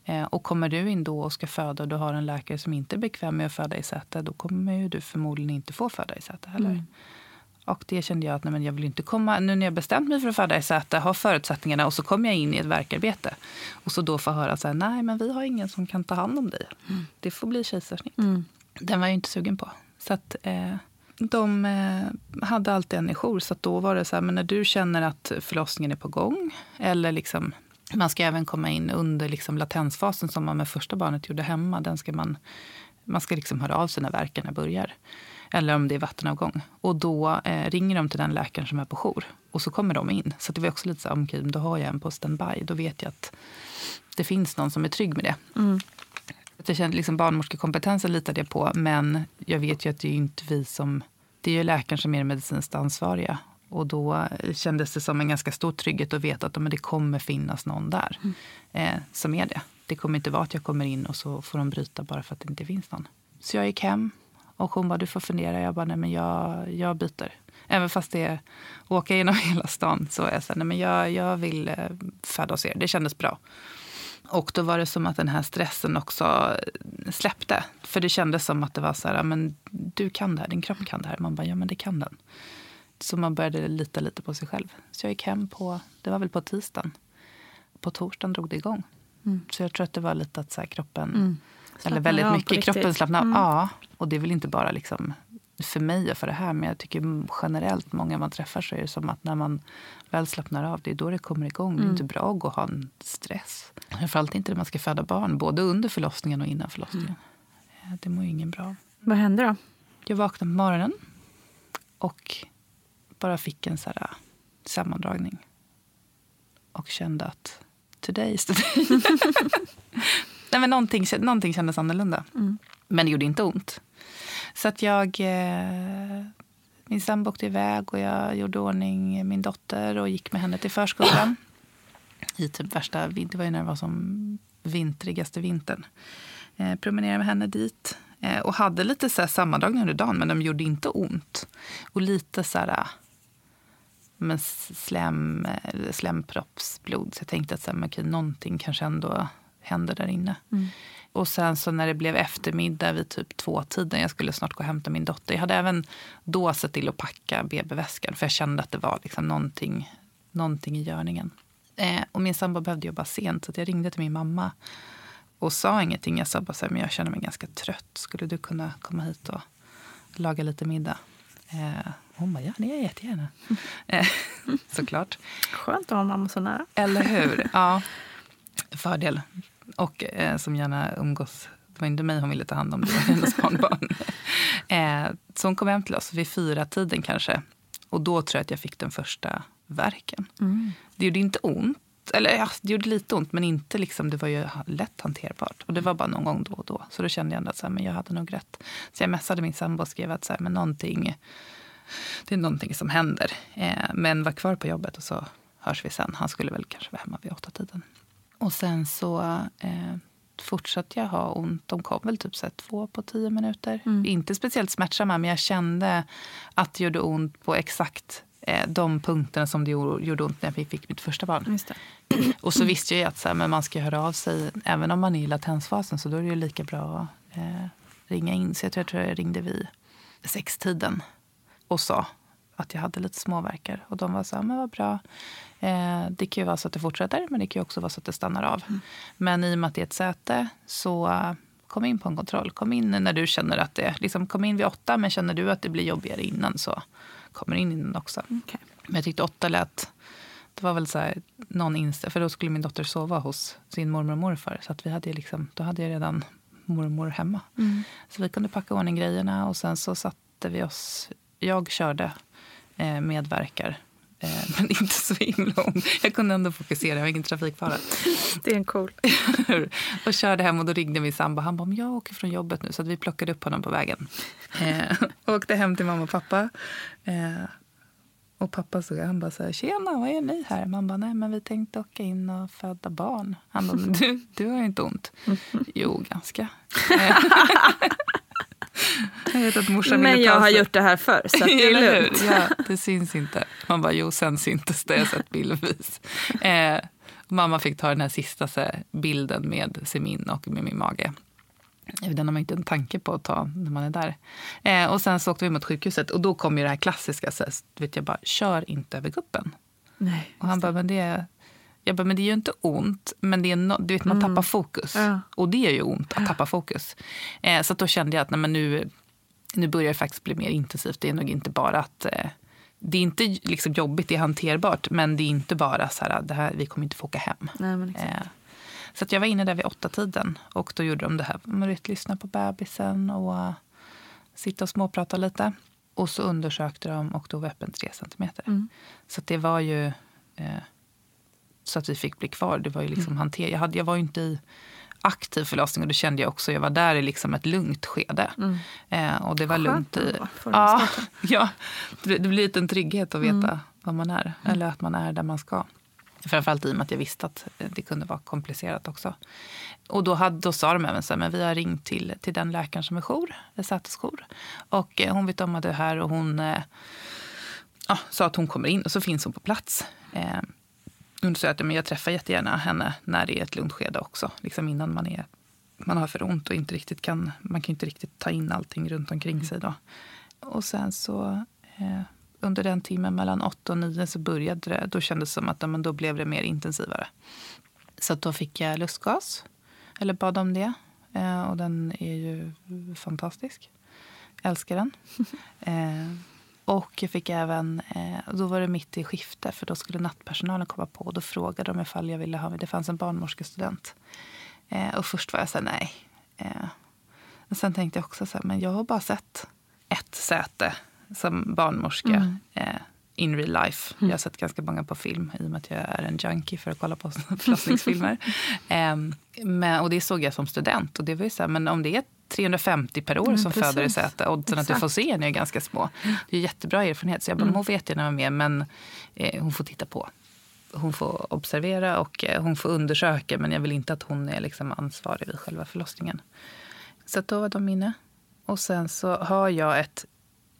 Eh, och kommer du in då och ska föda och du har en läkare som inte är bekväm med att föda i säte då kommer du förmodligen inte få föda i säte heller. Mm. Och det kände jag att nej, men jag vill inte komma, nu när jag bestämt mig för att föda i säte, ha förutsättningarna och så kommer jag in i ett verkarbete. Och så då få höra så här, nej men vi har ingen som kan ta hand om dig. Mm. Det får bli kejsarsnitt. Mm. Den var jag inte sugen på. Så att, eh, de eh, hade alltid en jour. Så då var det så här, men när du känner att förlossningen är på gång eller liksom man ska även komma in under liksom latensfasen som man med första barnet gjorde hemma. Den ska man, man ska liksom höra av sig när verkarna börjar. Eller om det är vattenavgång. Och då eh, ringer de till den läkaren som är på jour. Och så kommer de in. Så det var också lite så här, okay, då har jag en på standby. Då vet jag att det finns någon som är trygg med det. Mm. Jag kände liksom barnmorskekompetensen litade jag på. Men jag vet ju att det är inte vi som... Det är ju läkaren som är medicinskt ansvariga. Och då kändes det som en ganska stor trygghet att veta att men det kommer finnas någon där mm. eh, som är det. Det kommer inte vara att jag kommer in och så får de bryta bara för att det inte finns någon. Så jag gick hem och hon bara, du får fundera. Jag bara, nej men jag, jag byter. Även fast det är åka genom hela stan så är jag så här, nej men jag, jag vill eh, föda hos er. Det kändes bra. Och då var det som att den här stressen också släppte. För det kändes som att det var så här, men du kan det här, din kropp kan det här. Man bara, ja men det kan den. Så man började lita lite på sig själv. Så jag gick hem på, det var väl på tisdagen. På torsdagen drog det igång. Mm. Så jag tror att det var lite att så kroppen, mm. eller väldigt mycket, kroppen slappnade av. Mm. Ja, och det är väl inte bara liksom för mig och för det här, men jag tycker generellt, många man träffar så är det som att när man väl slappnar av, det är då det kommer igång. Det är mm. inte bra att gå och ha en stress. Framförallt inte när man ska föda barn, både under förlossningen och innan förlossningen. Mm. Det mår ju ingen bra Vad hände då? Jag vaknade på morgonen och bara fick en så här äh, sammandragning. Och kände att today is the day. Nej, men någonting, någonting kändes annorlunda. Mm. Men det gjorde inte ont. Så att jag... Eh, min sambo åkte iväg och jag gjorde ordning min dotter och gick med henne till förskolan. I typ värsta, det var ju när det var som vintrigaste vintern. Eh, promenerade med henne dit. Eh, och hade lite så här sammandragningar under dagen, men de gjorde inte ont. Och lite så här men slem, slemproppsblod. Så jag tänkte att så här, okay, någonting kanske ändå händer där inne. Mm. Och sen så när det blev eftermiddag vid typ tvåtiden, jag skulle snart gå och hämta min dotter. Jag hade även då sett till att packa BB-väskan för jag kände att det var liksom någonting, någonting i görningen. Eh, och min sambo behövde jobba sent så jag ringde till min mamma och sa ingenting. Jag sa bara så här, men jag känner mig ganska trött. Skulle du kunna komma hit och laga lite middag? Eh, hon bara, ja det är jättegärna. Eh, såklart. Skönt att ha mamma så nära. Eller hur? Ja. Fördel. Och eh, som gärna umgås. Det var inte mig hon ville ta hand om, det var hennes barnbarn. eh, så hon kom hem till oss vid fyra tiden kanske. Och då tror jag att jag fick den första verken. Mm. Det gjorde inte ont. Eller ja, det gjorde lite ont, men inte liksom, det var ju lätt hanterbart. Och det var bara någon gång då och då. Så då kände jag ändå att så här, men jag hade nog rätt. Så jag messade min sambo och skrev att så här, men någonting, det är någonting som händer. Eh, men var kvar på jobbet och så hörs vi sen. Han skulle väl kanske vara hemma vid åtta tiden. Och sen så eh, fortsatte jag ha ont. De kom väl typ så här, två på tio minuter. Mm. Inte speciellt smärtsamma, men jag kände att det gjorde ont på exakt eh, de punkterna som det gjorde ont när jag fick mitt första barn. Och så visste jag att så här, men man ska höra av sig, även om man är i latensfasen, så då är det lika bra att eh, ringa in. Så jag tror, jag tror jag ringde vid sextiden och sa att jag hade lite småverkar. Och de var så här, men vad bra. Eh, det kan ju vara så att det fortsätter, men det kan ju också vara så att det stannar av. Mm. Men i och med att det är ett säte, så uh, kom in på en kontroll. Kom in när du känner att det... Liksom, kom in vid åtta, men känner du att det blir jobbigare innan så kommer in innan också. Okay. Men jag tyckte åtta lät det var väl så här, någon insta, för då skulle min dotter sova hos sin mormor och morfar. Så att vi hade liksom, då hade jag redan mormor hemma. Mm. Så vi kunde packa ordning grejerna och sen så satte vi oss, jag körde eh, medverkar. Eh, men inte så himla om. Jag kunde ändå fokusera, jag var ingen trafikfara. Det är en cool. och körde hem och då ringde min sambo. Han bara, men jag åker från jobbet nu. Så att vi plockade upp honom på vägen. Eh, åkte hem till mamma och pappa. Eh, och pappa såg han bara så här, tjena, vad är ni här? Man bara, nej men vi tänkte åka in och föda barn. Han bara, du, du har ju inte ont. Jo, ganska. Eh, jag vet att morsan Men jag har sig- gjort det här förr så det är lugnt. Ja, det syns inte. Man bara, jo, sen syntes det. Jag har sett bildbevis. Eh, mamma fick ta den här sista bilden med Semin och med min mage. Den har man inte en tanke på att ta när man är där. Eh, och sen så åkte vi mot sjukhuset och då kom ju det här klassiska. Så vet jag bara, kör inte över guppen. Nej. Och han bara, men det är... Jag bara, men det är ju inte ont, men det är no, du vet, man tappar fokus. Ja. Och det är ju ont att tappa fokus. Eh, så då kände jag att nej, men nu, nu börjar det faktiskt bli mer intensivt. Det är nog inte bara att... Eh, det är inte liksom jobbigt, det är hanterbart, men det är inte bara så här, det här vi kommer inte få åka hem. Nej. Eh, så jag var inne där vid åtta tiden och då gjorde de det här. Man lyssna på bebisen och uh, sitta och småprata lite. Och så undersökte de och då var öppen tre centimeter. Mm. Så det var ju eh, så att vi fick bli kvar. Det var ju Mm. liksom hanter- jag, hade, jag var ju inte i aktiv förlossning och det kände jag också. Jag var där i liksom ett lugnt skede. Eh, och det var Mm. lugnt Skönt i... Ja, ja, det, det blir en trygghet att veta Mm. var man är. Eller att man är där man ska. Framförallt i och med att jag visste att det kunde vara komplicerat också. Och då, hade, då sa de även så här, men vi har ringt till, till den läkaren som är jour, är sätesjour. Och eh, hon vet om att det är här och hon eh, ja, sa att hon kommer in och så finns hon på plats. Eh, hon sa att men jag träffar jättegärna henne när det är ett lugnt skede också. Liksom innan man, är, man har för ont och inte riktigt kan, man kan inte riktigt ta in allting runt omkring sig. Då. Och sen så eh, under den timmen mellan åtta och nio så började det. Då kändes det som att men då blev det mer intensivare. Så då fick jag lustgas. Eller bad om det. Eh, och den är ju fantastisk. Jag älskar den. Eh, och jag fick även, eh, då var det mitt i skifte för då skulle nattpersonalen komma på. Och då frågade de ifall jag ville ha, det fanns en barnmorskestudent. Eh, och först var jag så här, nej. Eh, och sen tänkte jag också så här, men jag har bara sett ett säte som barnmorska eh, in real life. Jag har sett ganska många på film i och med att jag är en junkie för att kolla på förlossningsfilmer. eh, men, och det såg jag som student. Och det var ju så här, men om det är 350 per år Mm, som föder i säte, oddsen att du får se henne är ganska små. Det är jättebra erfarenhet. Så jag bara, Mm. hon får jättegärna vara med, men eh, hon får titta på. Hon får observera och eh, hon får undersöka, men jag vill inte att hon är liksom ansvarig vid själva förlossningen. Så då var de inne. Och sen så har jag ett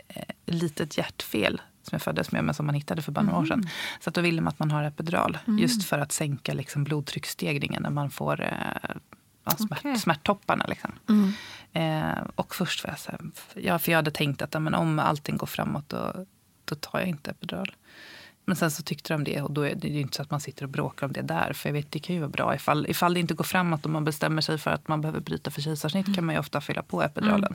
eh, litet hjärtfel som jag föddes med, men som man hittade för bara några år sedan. Så att då ville man att man har epidural, just för att sänka liksom blodtrycksstegringen när man får eh, ja, smärt, Okej. smärttopparna. Liksom. Eh, och först var jag så här, ja, för jag hade tänkt att ja, men om allting går framåt då, då tar jag inte epidural. Men sen så tyckte de det och då är det ju inte så att man sitter och bråkar om det där. För jag vet, det kan ju vara bra ifall, ifall det inte går framåt och man bestämmer sig för att man behöver bryta för kejsarsnitt kan man ju ofta fylla på epiduralen.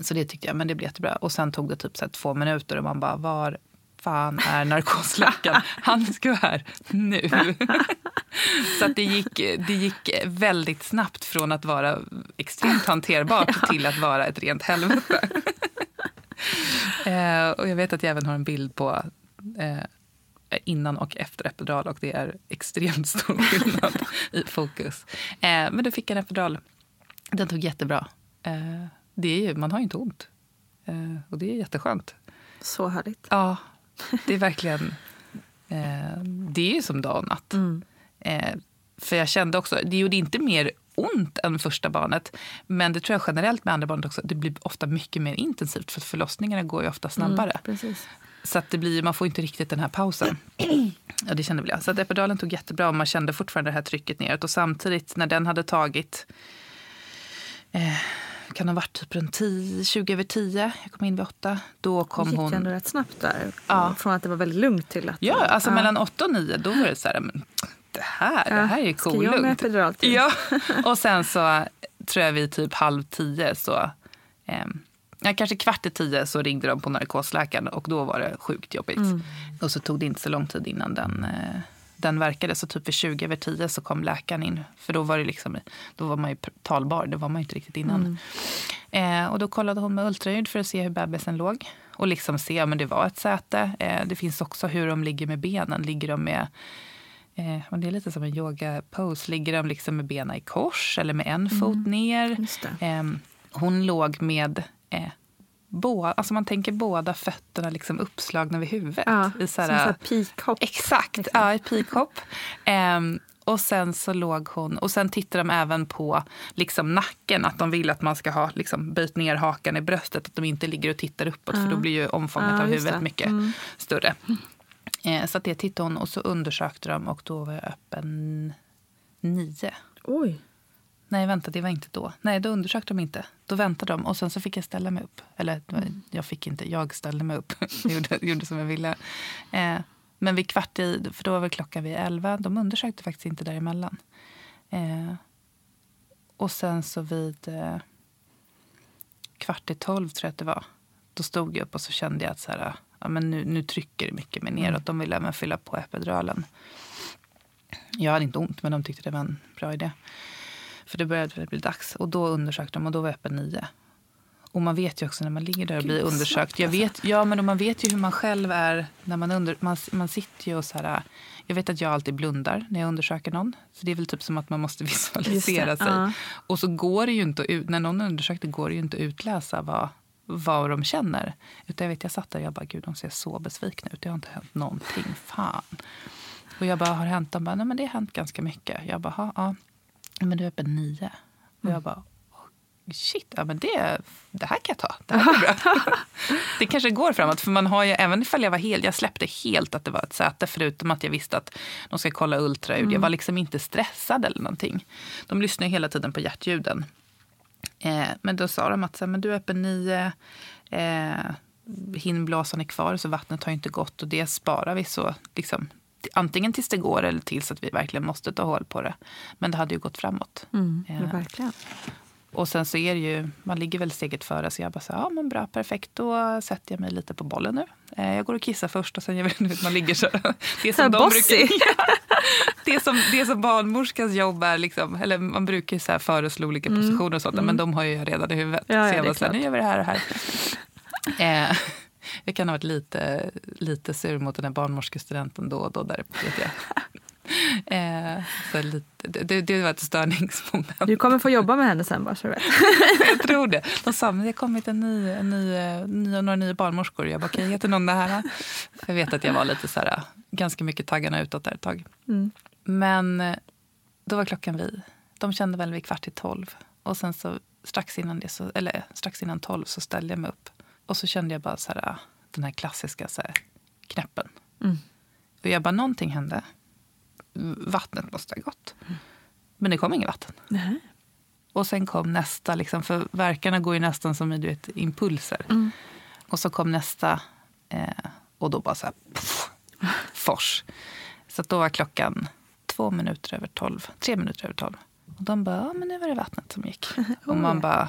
Så det tyckte jag, men det blev jättebra. Och sen tog det typ så två minuter och man bara, var fan är narkosläkaren? Han ska vara här nu. Så att det, gick, det gick väldigt snabbt från att vara extremt hanterbart till att vara ett rent helvete. eh, och jag vet att jag även har en bild på eh, innan och efter epidural och det är extremt stor skillnad i fokus. Eh, men då fick jag en epidural. Den tog jättebra. Det är ju, man har ju inte ont. Och det är jätteskönt. Så härligt. Ja, det är verkligen... Eh, det är ju som dag och natt. Eh, för jag kände också, det gjorde inte mer ont än första barnet. Men det tror jag generellt med andra barnet också, det blir ofta mycket mer intensivt. För förlossningarna går ju ofta snabbare. Precis. Så att det blir, man får inte riktigt den här pausen. Ja, det kände väl jag. Så att epiduralen tog jättebra och man kände fortfarande det här trycket neråt. Och samtidigt när den hade tagit, eh, kan ha varit typ runt 10, 20 över 10, jag kom in vid 8, då kom gick hon... det ändå rätt snabbt där. Ja. Från att det var väldigt lugnt till att... Ja, alltså mellan 8 och 9 då var det så här, men det här, det här är ju epidural till? Ja, och sen så tror jag vid typ halv tio så, eh, ja, kanske kvart i tio så ringde de på narkosläkaren och då var det sjukt jobbigt. Och så tog det inte så lång tid innan den, eh, den verkade. Så typ vid 20 över 10 så kom läkaren in. För då var, det liksom, då var man ju talbar, det var man inte riktigt innan. Eh, och då kollade hon med ultraljud för att se hur bebisen låg. Och liksom se om det var ett säte. Eh, det finns också hur de ligger med benen. Ligger de med Eh, det är lite som en yoga-pose. Ligger de liksom med benen i kors eller med en fot ner? Eh, hon låg med eh, bå, alltså man tänker båda fötterna liksom uppslagna vid huvudet. Ja, i som så här peakhopp. Exakt, liksom. ja, i peakhopp. Ehm, och sen så låg hon, och sen tittar de även på liksom nacken, att de vill att man ska ha liksom böjt ner hakan i bröstet, att de inte ligger och tittar uppåt för då blir ju omfånget Ja, av huvudet det. mycket Mm. större. Eh, så det tittade hon och så undersökte de och då var jag öppen nio. Oj. Nej, vänta, det var inte då. Nej, då undersökte de inte. Då väntade de och sen så fick jag ställa mig upp. Eller Mm. jag fick inte, jag ställde mig upp. Jag gjorde, gjorde som jag ville. Eh, men vid kvart i, för då var väl klockan vid elva. De undersökte faktiskt inte däremellan. Eh, och sen så vid eh, kvart i tolv tror jag att det var. Då stod jag upp och så kände jag att så här, ja, men nu, nu trycker det mycket mer neråt. De ville även fylla på epiduralen. Jag hade inte ont, men de tyckte det var en bra idé. För det började bli dags. Och då undersökte de och då var jag öppen nio. Och man vet ju också när man ligger där och blir vad undersökt. Jag vet, ja, men man vet ju hur man själv är när man under, man, man sitter ju och så här. Jag vet att jag alltid blundar när jag undersöker någon. Så det är väl typ som att man måste visualisera sig. ja. Och så går det ju inte ut, när någon undersökte går det ju inte att utläsa vad, vad de känner. Utan jag vet, jag satt där och jag bara, gud de ser så besvikna ut. Det har inte hänt någonting. Fan. Och jag bara, har det hänt? De bara, nej men det har hänt ganska mycket. Jag bara, "Ha, ja. Men du är öppen nio. Och jag bara, "Åh, shit, ja men det, det här kan jag ta. Det här går bra. det kanske går framåt. För man har ju, även ifall jag var helt, jag släppte helt att det var ett säte. Förutom att jag visste att de ska kolla ultraljud. Jag var liksom inte stressad eller någonting. De lyssnar hela tiden på hjärtljuden. Eh, men då sa de att så här, men du är öppen nio. Eh, Hinnblåsan är kvar så vattnet har inte gått och det sparar vi så liksom, antingen tills det går eller tills att vi verkligen måste ta hål på det. Men det hade ju gått framåt. Mm, Eh, ja, verkligen. och sen så är det ju, man ligger väl steget före så jag bara så ja men bra, perfekt, då sätter jag mig lite på bollen nu. Eh, jag går och kissar först och sen jag vet man ligger så. Det är Så här bossy. ja, det, är som, det är som barnmorskans jobb är, liksom, eller man brukar ju så här föreslå olika positioner och sånt, men de har ju redan i huvudet. Mm. Ja, ja, så jag det bara så här, nu gör vi det här och här. eh, jag kan ha varit lite, lite sur mot den här barnmorskestudenten då och då, där, vet jag. Eh, så lite, det, det var ett störningsmoment. Du kommer få jobba med henne sen bara så du vet. Jag tror det. De sa men det har kommit en ny, en ny, ny, några nya barnmorskor. Jag bara, okej, heter någon det här? Jag vet att jag var lite så här, ganska mycket taggarna utåt där ett tag. Mm. Men eh, då var klockan vid, de kände väl vid kvart i tolv. Och sen så strax innan, det så, eller strax innan tolv så ställde jag mig upp. Och så kände jag bara så här, den här klassiska så här, knäppen. Mm. Och jag bara, någonting hände. Vattnet måste ha gått. Men det kom inget vatten. Nej. Och sen kom nästa, liksom, för verkarna går ju nästan som du vet, impulser. Mm. Och så kom nästa eh, och då bara så här, pff, fors. Så då var klockan två minuter över tolv, tre minuter över tolv. Och de bara, ja men nu var det vattnet som gick. Och man bara,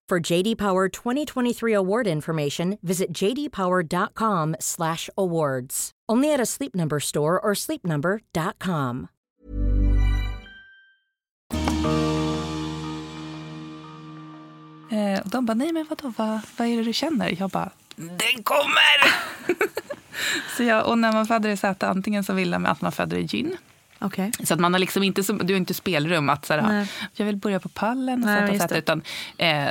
For JD Power 2023 award information, visit jdpower.com/awards. Only at a Sleep Number store or sleepnumber.com. Eh, de bara, nej men vadå, vad, vad är det du känner? Jag bara, den kommer! så jag, och när man föder i säte, antingen så vill de att man föder i gyn. Okay. Så att man har liksom inte, du har inte spelrum att såhär, jag vill börja på pallen och Nej, det. Utan, eh,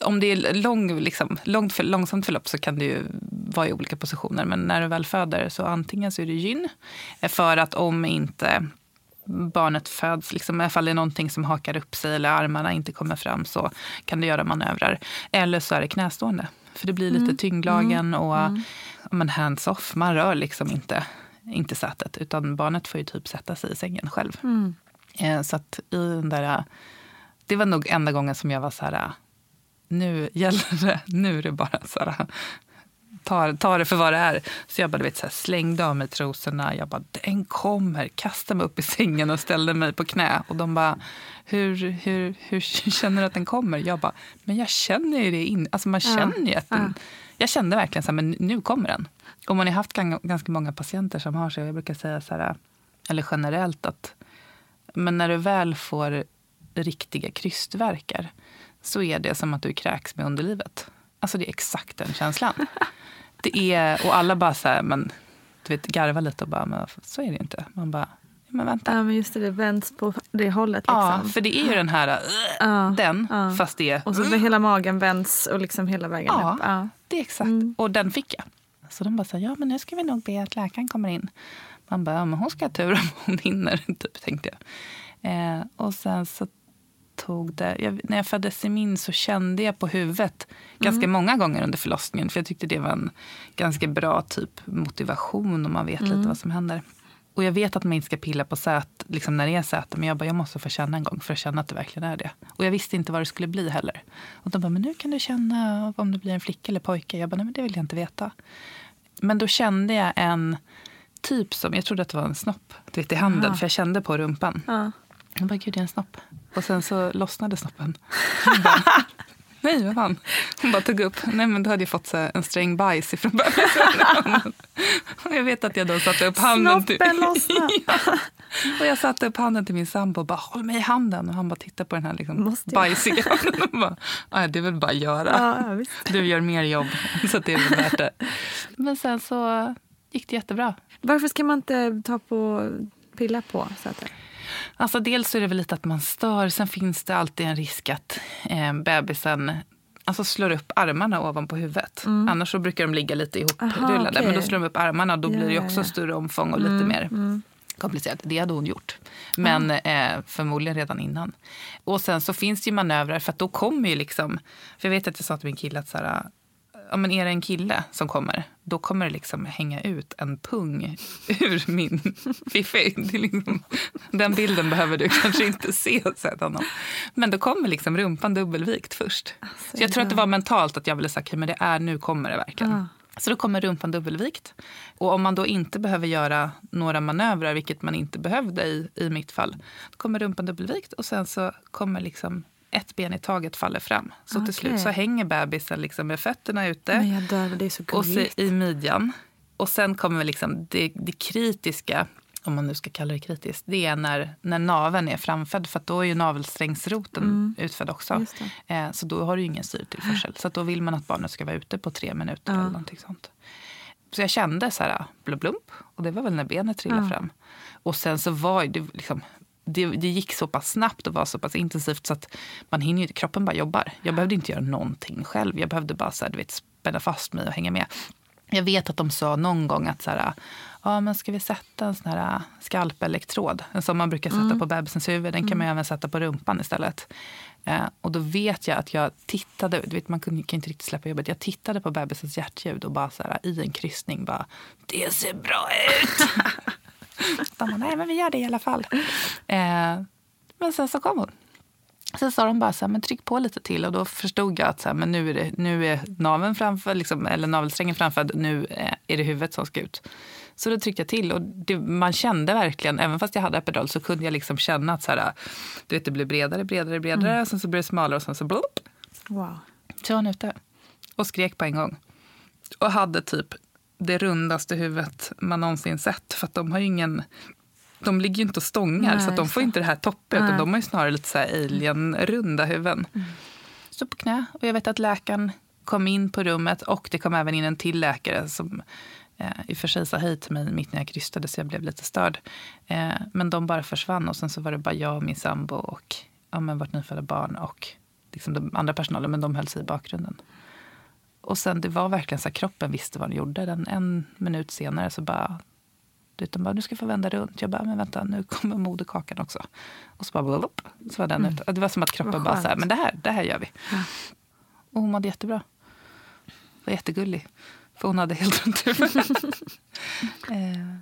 om det är lång, liksom, långt för, långsamt förlopp så kan ju vara i olika positioner. Men när du väl föder så antingen så är det gyn. eh, För att om inte barnet föds, liksom, i alla fall det är någonting som hakar upp sig eller armarna inte kommer fram så kan du göra manövrar. Eller så är det knästående. För det blir lite Mm. tyngdlagen Mm. och Mm. men hands-off. Man rör liksom inte, inte sätet utan barnet får ju typ sätta sig i sängen själv. Mm. Eh, Så att i den där, det var nog enda gången som jag var så här, nu gäller det, nu är det bara så här, ta, ta det för vad det är. Så jag bara, vet, så här, slängde av mig trosorna, jag bara, den kommer, kastade mig upp i sängen och ställde mig på knä. Och de bara, hur, hur, hur känner du att den kommer? Jag bara, men jag känner ju det in, alltså man känner ju att den, ja. jag kände verkligen så här, men nu kommer den. Och man har haft gan- ganska många patienter som har så, jag brukar säga så här, eller generellt att men när du väl får riktiga krystverkar så är det som att du kräks med underlivet. Alltså det är exakt den känslan. Det är, och alla bara så här, men, du vet, garvar lite och bara, men så är det inte. Man bara, men vänta. Ja, men just det, det vänds på det hållet. Liksom. Ja, för det är ju den här, äh, Ja, den, ja. fast det är, Och så hela magen vänds och liksom hela vägen Ja. upp. Ja. det är exakt. Och den fick jag. Så de bara så här, ja men nu ska vi nog be att läkaren kommer in. Man bara, ja men hon ska ha tur om hon hinner, typ tänkte jag. Eh, och sen så tog det, jag, när jag födde Semin så kände jag på huvudet ganska Mm. många gånger under förlossningen. För jag tyckte det var en ganska bra typ motivation om man vet Mm. lite vad som händer. Och jag vet att man inte ska pilla på sät, liksom när det är säte, men jag bara, jag måste få känna en gång för att känna att det verkligen är det. Och jag visste inte vad det skulle bli heller. Och de bara, men nu kan du känna om det blir en flicka eller pojke. Jag bara, nej men det vill jag inte veta. Men då kände jag en typ som, jag trodde att det var en snopp du vet, i handen, Aha. för jag kände på rumpan. Ja. Jag bara, gud det är en snopp. Och sen så lossnade snoppen. Bara, nej vad fan. Hon bara tog upp, nej men då hade jag fått så en sträng bajs ifrån bebisen. Och jag vet att jag då satte upp handen till... Snoppen lossnade. ja. Och jag satte upp handen till min sambo och bara, håll mig i handen. Och han bara tittade på den här liksom, Måste bajsiga handen och bara, "Nej, det är väl bara att göra. Ja. Du gör mer jobb, så att det är väl värt det. Men sen så gick det jättebra. Varför ska man inte ta på pilla på sätet? Alltså dels är det väl lite att man stör. Sen finns det alltid en risk att eh, bebisen alltså slår upp armarna ovanpå huvudet. Annars så brukar de ligga lite ihoprullade. Mm. Okej. Men då slår de upp armarna och då Ja, blir det också ja. större omfång och lite Mm, mer mm. komplicerat. Det hade hon gjort. Men eh, förmodligen redan innan. Och sen så finns det ju manövrar för att då kommer ju liksom... För jag vet att jag sa till min kille att så här, ja, men är det en kille som kommer, då kommer det liksom hänga ut en pung ur min fiffi. Liksom, den bilden behöver du kanske inte se. Sett honom. Men då kommer liksom rumpan dubbelvikt först. så jag tror att det var mentalt att jag ville säga, okay, men det är nu kommer det verkligen. Ah. Så då kommer rumpan dubbelvikt. Och om man då inte behöver göra några manövrar, vilket man inte behövde i, i mitt fall, då kommer rumpan dubbelvikt och sen så kommer liksom ett ben i taget faller fram. Så Okej. till slut så hänger bebisen liksom med fötterna ute jag dör, så och så i midjan. Och sen kommer liksom det, det kritiska, om man nu ska kalla det kritiskt, det är när, när naveln är framfödd. För då är ju navelsträngsroten Mm. utfödd också. Eh, så då har du ju ingen syretillförsel. Så då vill man att barnet ska vara ute på tre minuter Ja. eller någonting sånt. Så jag kände så här, blub, blump. Och det var väl när benet trillade Ja. fram. Och sen så var det liksom det, det gick så pass snabbt och var så pass intensivt så att man hinner ju, kroppen bara jobbar. Jag behövde inte göra någonting själv. Jag behövde bara så här, du vet, spänna fast mig och hänga med. Jag vet att de sa någon gång att så här, ja, men ska vi sätta en sån här skalpelektrod, en som man brukar sätta Mm. på bebisens huvud, den kan Mm. man ju även sätta på rumpan istället. Eh, och då vet jag att jag tittade, du vet, man kan inte riktigt släppa jobbet, jag tittade på bebisens hjärtljud och bara så här, i en kryssning bara, det ser bra ut. de bara, nej men vi gör det i alla fall. Eh, men sen så kom hon. Sen sa de bara så här, men tryck på lite till och då förstod jag att så här, men nu är, det, nu är naveln framför, liksom, eller navelsträngen framför, nu eh, är det huvudet som ska ut. Så då tryckte jag till och det, man kände verkligen, även fast jag hade epidural så kunde jag liksom känna att så här, du vet, det blev bredare, bredare, bredare, Mm. sen så blev det smalare och sen så blopp, Wow. så var han ute. Och skrek på en gång. Och hade typ det rundaste huvudet man någonsin sett. För de har ingen... De ligger ju inte och stångar, Nej, så de får det. inte det här toppet. Utan de har ju snarare lite så här alien-runda huvuden. Så på knä. Och jag vet att läkaren kom in på rummet och det kom även in en till läkare som eh, i och för sig sa hej till mig mitt när jag krystade så jag blev lite störd. Eh, men de bara försvann och sen så var det bara jag och min sambo och ja, men vårt nyfödda barn och liksom de andra personalen, men de höll sig i bakgrunden. Och sen det var verkligen så att kroppen visste vad den gjorde. Den, en minut senare så bara, de bara, du ska få vända runt. Jag bara, men vänta, nu kommer moderkakan också. Och så bara, blop, så var den Mm. ute. Det var som att kroppen bara, så här, men det här, det här gör vi. Och hon mådde jättebra. Var jättegullig. För hon hade helt runt huvudet. eh,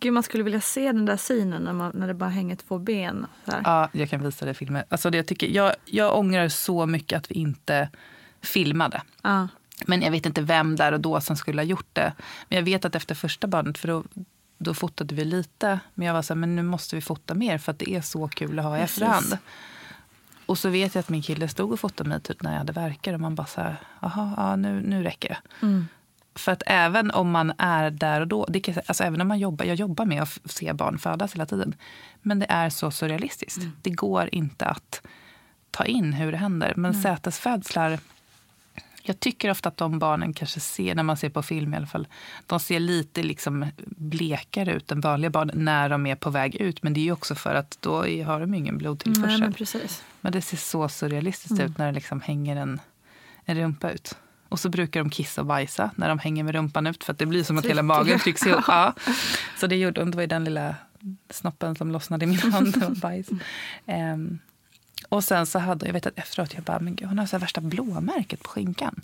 Gud, man skulle vilja se den där synen när, man, när det bara hänger två ben. Här. Ja, jag kan visa dig filmer. Alltså det jag, tycker, jag, jag ångrar så mycket att vi inte filmade. Ja. Men jag vet inte vem där och då som skulle ha gjort det. Men jag vet att efter första barnet, för då, då fotade vi lite. Men jag var så här, men nu måste vi fota mer för att det är så kul att ha i Precis. efterhand. Och så vet jag att min kille stod och fotade mig typ när jag hade verkar och man bara så här, jaha, ja, nu, nu räcker det. Mm. För att även om man är där och då, det kan, alltså även om man jobbar, jag jobbar med att se barn födas hela tiden. Men det är så surrealistiskt. Det går inte att ta in hur det händer. Men Nej. sätesfödslar, jag tycker ofta att de barnen kanske ser, när man ser på film i alla fall, de ser lite liksom blekare ut än vanliga barn när de är på väg ut. Men det är ju också för att då har de ingen blodtillförsel. Nej, men precis. Men det ser så surrealistiskt Mm. ut när det liksom hänger en, en rumpa ut. Och så brukar de kissa och bajsa när de hänger med rumpan ut för att det blir som att hela magen trycks ihop. Ja. Så det gjorde hon. Det var ju den lilla snoppen som lossnade i min hand. Var bajs. Ehm, och sen så hade jag vet att efteråt jag bara, men gud, hon har så värsta blåmärket på skinkan.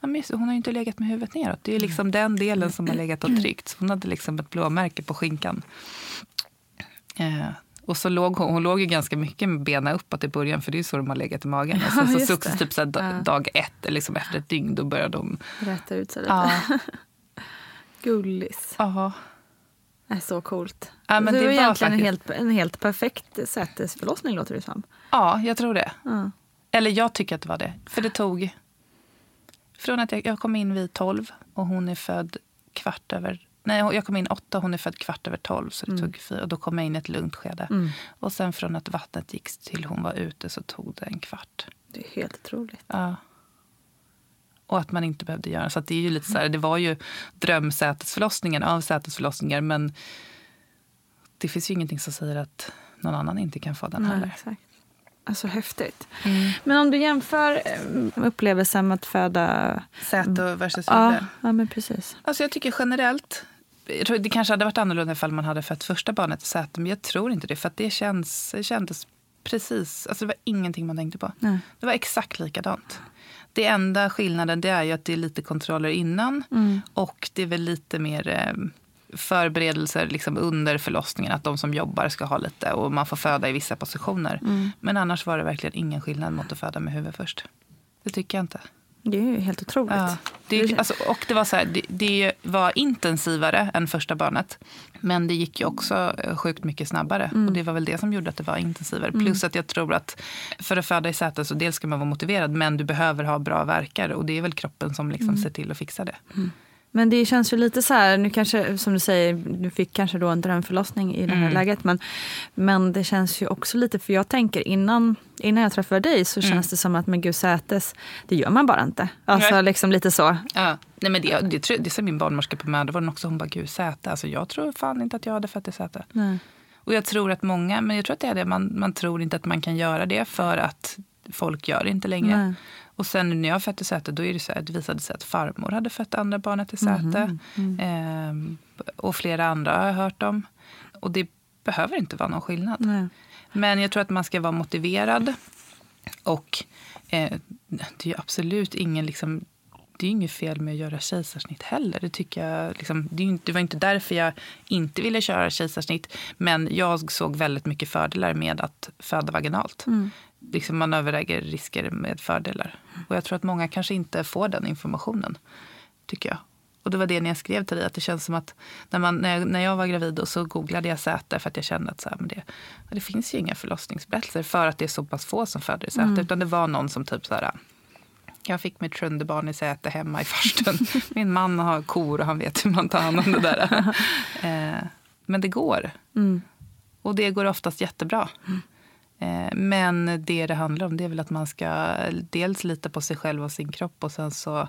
Ja, men just, hon har ju inte legat med huvudet neråt. Det är liksom den delen som har legat och tryckt. Så hon hade liksom ett blåmärke på skinkan. Eh, och så låg hon, hon låg ju ganska mycket med benen uppåt i början för det är ju så de har legat i magen. Och sen så det. successivt typ så här, da- Ja. dag ett, liksom efter ett dygn, då började de... Rätta ut sig lite. Ja. Gullis. Ja. Är så coolt. Ja, men det, det var var egentligen en, faktiskt- helt, en helt perfekt sätesförlossning låter det som. Ja, jag tror det. Ja. Eller jag tycker att det var det. För det tog... Från att jag, jag kom in vid 12 och hon är född kvart över... Nej, jag kom in åtta och hon är född kvart över 12. Så det Mm. tog fyra, och då kom jag in i ett lugnt skede. Mm. Och sen från att vattnet gick till hon var ute så tog det en kvart. Det är helt otroligt. Ja. Och att man inte behövde göra så. Att det, är ju lite så här, det var ju drömsätesförlossningen av sätesförlossningar. Men det finns ju ingenting som säger att någon annan inte kan få den Nej, heller. exakt. Alltså häftigt. Men om du jämför eh, upplevelsen med att föda... Säte versus Ja, ja men precis. Alltså jag tycker generellt, jag tror det kanske hade varit annorlunda ifall man hade fött första barnet i säte, men jag tror inte det. För att det, känns, det kändes precis, alltså det var ingenting man tänkte på. Nej. Det var exakt likadant. Det enda skillnaden det är ju att det är lite kontroller innan Mm. och det är väl lite mer eh, förberedelser liksom under förlossningen. Att de som jobbar ska ha lite och man får föda i vissa positioner. Mm. Men annars var det verkligen ingen skillnad mot att föda med huvud först. Det tycker jag inte. Det är ju helt otroligt. Ja. Det, alltså, och det var, så här, det, det, var intensivare än första barnet. Men det gick ju också eh, sjukt mycket snabbare. Mm. Och det var väl det som gjorde att det var intensivare. Mm. Plus att jag tror att för att föda i säte så dels ska man vara motiverad men du behöver ha bra verkar. Och det är väl kroppen som liksom mm. ser till att fixa det. Mm. Men det känns ju lite så här, nu kanske som du säger, du fick kanske då en drömförlossning i det här mm. läget. Men, men det känns ju också lite, för jag tänker innan, innan jag träffade dig så mm. känns det som att med gud sätes, det gör man bara inte. Alltså liksom lite så. Ja. Nej, men det, det, det, det sa min barnmorska på mödravården också, hon bara gud säte, alltså jag tror fan inte att jag hade fött i säte. Nej. Och jag tror att många, men jag tror att det är det, man, man tror inte att man kan göra det för att folk gör det inte längre. Nej. Och sen när jag födde Säte då är det så här, det visade sig att farmor hade fött andra barnet i Säte. Mm. Mm. Eh, och flera andra har jag hört om. Och det behöver inte vara någon skillnad. Nej. Men jag tror att man ska vara motiverad. Och eh, det är absolut ingen liksom, det är inget fel med att göra kejsarsnitt heller. Det, tycker jag, liksom, det, var inte därför jag inte ville köra kejsarsnitt. Men jag såg väldigt mycket fördelar med att föda vaginalt. Mm liksom man överväger risker med fördelar. Och jag tror att många kanske inte får den informationen. tycker jag. Och det var det när jag skrev till dig, att det känns som att när, man, när, jag, när jag var gravid och så googlade jag säte för att jag kände att så här, men det, det finns ju inga förlossningsberättelser för att det är så pass få som föder i säte. Mm. Utan det var någon som typ så här, jag fick mitt sjunde barn i säte hemma i farstun. Min man har kor och han vet hur man tar hand om det där. eh, men det går. Mm. Och det går oftast jättebra. Mm. Eh, men det det handlar om det är väl att man ska dels lita på sig själv och sin kropp och sen så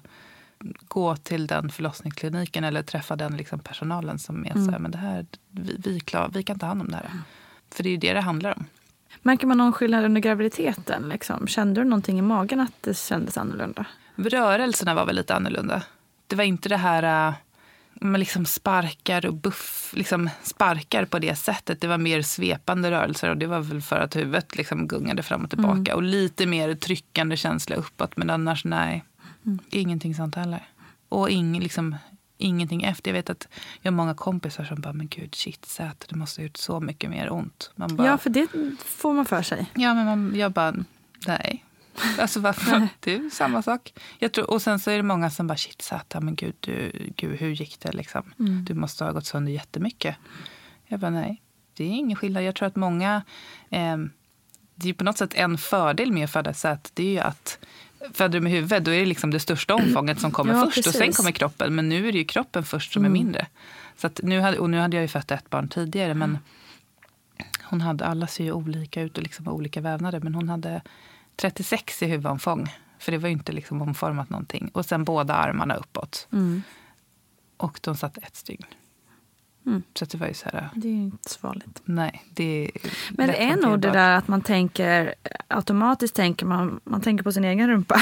gå till den förlossningskliniken eller träffa den liksom personalen som är mm. så här, men det här, vi, vi, klar, vi kan ta hand om det här. Mm. För det är ju det det handlar om. Märker man någon skillnad under graviditeten? Liksom? Kände du någonting i magen att det kändes annorlunda? Rörelserna var väl lite annorlunda. Det var inte det här man liksom sparkar och buff, liksom sparkar på det sättet. Det var mer svepande rörelser och det var väl för att huvudet liksom gungade fram och tillbaka. Mm. Och lite mer tryckande känsla uppåt. Men annars nej, mm. ingenting sånt heller. Och ing, liksom, ingenting efter. Jag vet att jag har många kompisar som bara, men gud shit, säte, det måste ha gjort så mycket mer ont. Man bara, ja, för det får man för sig. Ja, men man, jag bara, nej. Alltså varför? Är samma sak. Jag tror, och sen så är det många som bara, shit Sata, men gud, du, gud hur gick det liksom? Mm. Du måste ha gått sönder jättemycket. Jag bara, nej, det är ingen skillnad. Jag tror att många, eh, det är på något sätt en fördel med att föda sät, det är ju att Föder du med huvudet, då är det liksom det största omfånget som kommer ja, först precis. och sen kommer kroppen. Men nu är det ju kroppen först som mm. är mindre. Så nu hade, och nu hade jag ju fött ett barn tidigare, men hon hade, alla ser ju olika ut och liksom olika vävnader, men hon hade 36 i huvudomfång. För det var ju inte liksom omformat någonting. Och sen båda armarna uppåt. Mm. Och de satt ett stygn. Mm. Så det var ju så här... Det är ju inte så farligt. Nej, det Men det är nog det där att man tänker, automatiskt tänker man, man tänker på sin egen rumpa.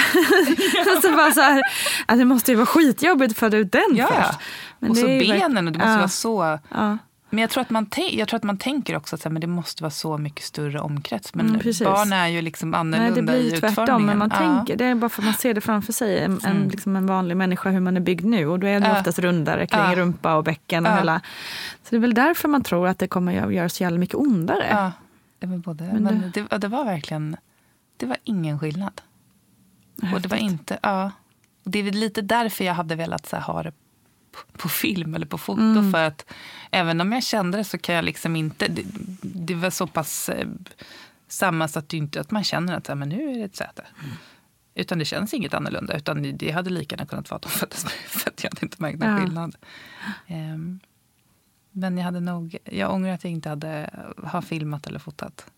Alltså bara så här, att det måste ju vara skitjobbigt att föda ut den ja. först. Men och så benen, och det måste ja. vara så... Ja. Men jag tror att man, jag tror att man tänker också att så här, men det måste vara så mycket större omkrets. Men mm, barn är ju liksom annorlunda Nej, det blir tvärtom, men man ja. tänker, det är bara för att man ser det framför sig. En, mm. en, liksom en vanlig människa, hur man är byggd nu. Och då är det ja. oftast rundare kring ja. rumpa och bäcken. Och ja. hela. Så det är väl därför man tror att det kommer att göra så jävla mycket ondare. Ja, det var, både, men, men det, det, det, var verkligen, det var ingen skillnad. Och det var inte, ja. Det är lite därför jag hade velat så här, ha det på film eller på foto. Mm. För att även om jag kände det så kan jag liksom inte... Det, det var så pass eh, sammansatt att, inte, att man känner att men nu är det ett säte. Mm. Utan det känns inget annorlunda. Utan det hade lika gärna kunnat vara att de föddes för att jag hade inte märkt någon ja. skillnad. Um, men jag, hade nog, jag ångrar att jag inte hade har filmat eller fotat.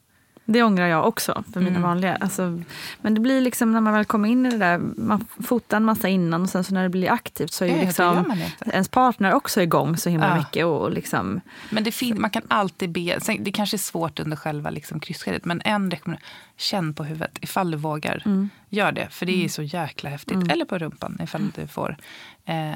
Det ångrar jag också för mina mm. vanliga. Alltså, men det blir liksom när man väl kommer in i det där, man fotar en massa innan och sen så när det blir aktivt så är ju liksom ens partner också igång så himla ja. mycket. Och liksom, men det fin- man kan alltid be, det kanske är svårt under själva liksom kryssskedet men en rekommendation, känn på huvudet ifall du vågar. Mm. Gör det, för det är mm. så jäkla häftigt. Mm. Eller på rumpan ifall du får. Eh,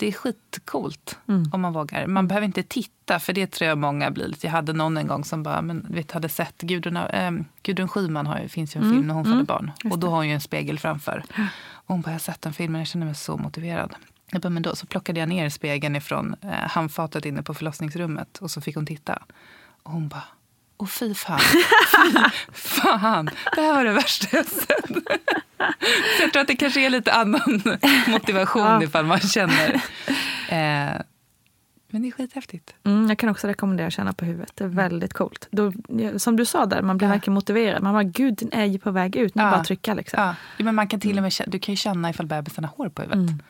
det är skitcoolt mm. om man vågar. Man behöver inte titta, för det tror jag många blir lite. Jag hade någon en gång som bara, men, vet, hade sett Gudrun, äh, Gudrun Schyman har ju, finns ju en mm. film när hon mm. födde barn. Och då har hon ju en spegel framför. Och hon bara, jag har sett den filmen, jag känner mig så motiverad. Jag bara, men då så plockade jag ner spegeln ifrån eh, handfatet inne på förlossningsrummet och så fick hon titta. Och hon bara, åh fy fan, fy fan, det här var det värsta jag sett. Så jag tror att det kanske är lite annan motivation Ja. ifall man känner. Eh, men det är skithäftigt. Mm, jag kan också rekommendera att känna på huvudet. Det är väldigt coolt. Då, ja, som du sa där, man blir verkligen motiverad. Man bara, gud den är ju på väg ut. Nu Ja. bara trycka liksom. Ja. Ja, men man kan till och med, kä- du kan ju känna ifall bebisen har hår på huvudet. Mm.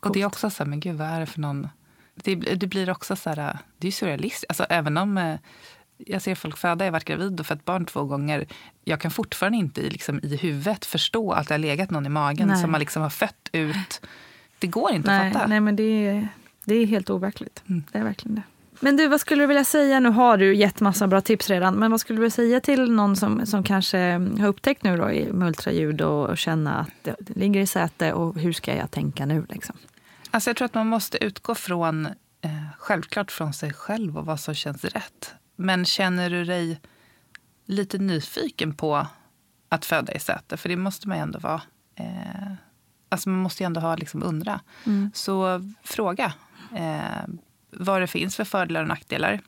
Och det är också så här, men gud vad är det för någon... Det, det blir också så här, det är ju surrealistiskt. Alltså även om eh, jag ser folk föda, jag har varit gravid och fött barn två gånger. Jag kan fortfarande inte i, liksom, i huvudet förstå att det har legat någon i magen Nej. som man liksom har fött ut. Det går inte nej, att fatta. nej, men det är, det är helt overkligt. Det är verkligen det. Men du, vad skulle du vilja säga? Nu har du gett massa bra tips redan. Men vad skulle du vilja säga till någon som, som kanske har upptäckt nu då i ultraljud och, och känna att det, det ligger i säte och hur ska jag tänka nu? Liksom? Alltså jag tror att man måste utgå från, eh, självklart från sig själv och vad som känns rätt. Men känner du dig lite nyfiken på att föda i säte, för det måste man ju ändå vara. Eh, alltså man måste ju ändå ha liksom undra. Mm. Så fråga eh, vad det finns för fördelar och nackdelar.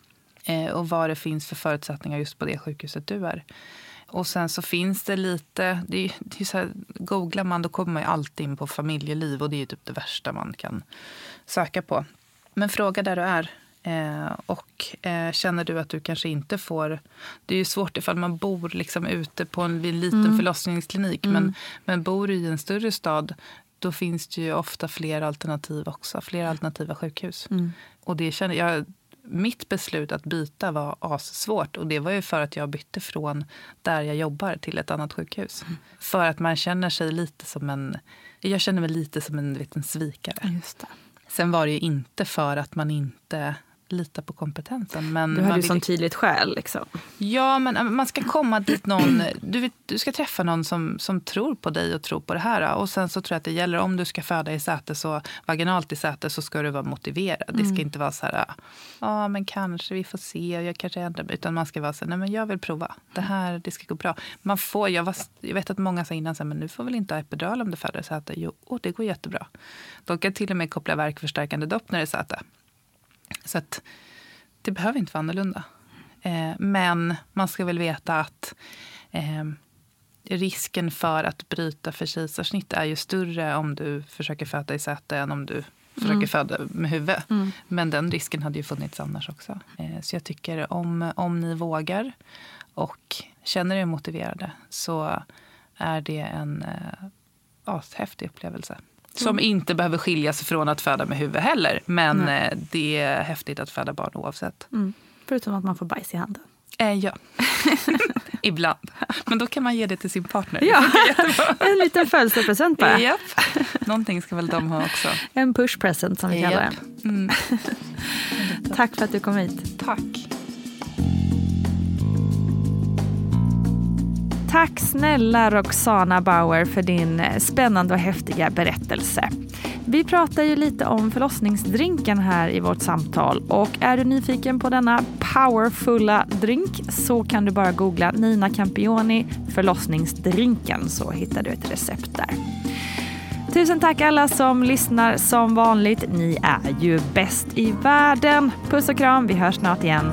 Eh, och vad det finns för förutsättningar just på det sjukhuset du är. Och sen så finns det lite, det är, det är så här, googlar man då kommer man ju alltid in på familjeliv och det är ju typ det värsta man kan söka på. Men fråga där du är. Eh, och eh, känner du att du kanske inte får... Det är ju svårt ifall man bor liksom ute på en en liten Mm. förlossningsklinik. Mm. Men, men bor i en större stad då finns det ju ofta fler alternativ också. Fler alternativa sjukhus. Mm. Och det känner jag, mitt beslut att byta var assvårt. Och det var ju för att jag bytte från där jag jobbar till ett annat sjukhus. För att man känner sig lite som en... Jag känner mig lite som en liten svikare. Just det. Sen var det ju inte för att man inte litar på kompetensen. Men Du hade ju vill- tydligt skäl. Liksom. Ja, men äh, man ska komma dit någon... Du, vet, du ska träffa någon som, som tror på dig och tror på det här. Och sen så tror jag att det gäller om du ska föda i säte, så vaginalt i säte, så ska du vara motiverad. Det Mm. ska inte vara så här, ja men kanske vi får se, jag kanske ändrar mig. Utan man ska vara så här, nej men jag vill prova. Det här, det ska gå bra. Man får, jag, var, jag vet att många sa innan, så här, men nu får väl inte ha epidural om du föder i säte? Jo, det går jättebra. De kan till och med koppla verkförstärkande doppner i säte. Så att det behöver inte vara annorlunda. Eh, men man ska väl veta att eh, risken för att bryta för kejsarsnitt är ju större om du försöker föda i säte än om du försöker Mm. föda med huvudet. Mm. Men den risken hade ju funnits annars också. Eh, så jag tycker om, om ni vågar och känner er motiverade så är det en eh, ashäftig upplevelse. Som Mm. inte behöver skilja sig från att föda med huvud heller. Men eh, det är häftigt att föda barn oavsett. Mm. Förutom att man får bajs i handen. Eh, ja, ibland. Men då kan man ge det till sin partner. Ja, en liten födelsedagspresent bara. Japp. Någonting ska väl de ha också. En push present som vi kallar det. Mm. Tack för att du kom hit. Tack. Tack snälla Roxana Bauer för din spännande och häftiga berättelse. Vi pratar ju lite om förlossningsdrinken här i vårt samtal och är du nyfiken på denna powerfulla drink så kan du bara googla Nina Campioni förlossningsdrinken så hittar du ett recept där. Tusen tack alla som lyssnar som vanligt. Ni är ju bäst i världen. Puss och kram, vi hörs snart igen.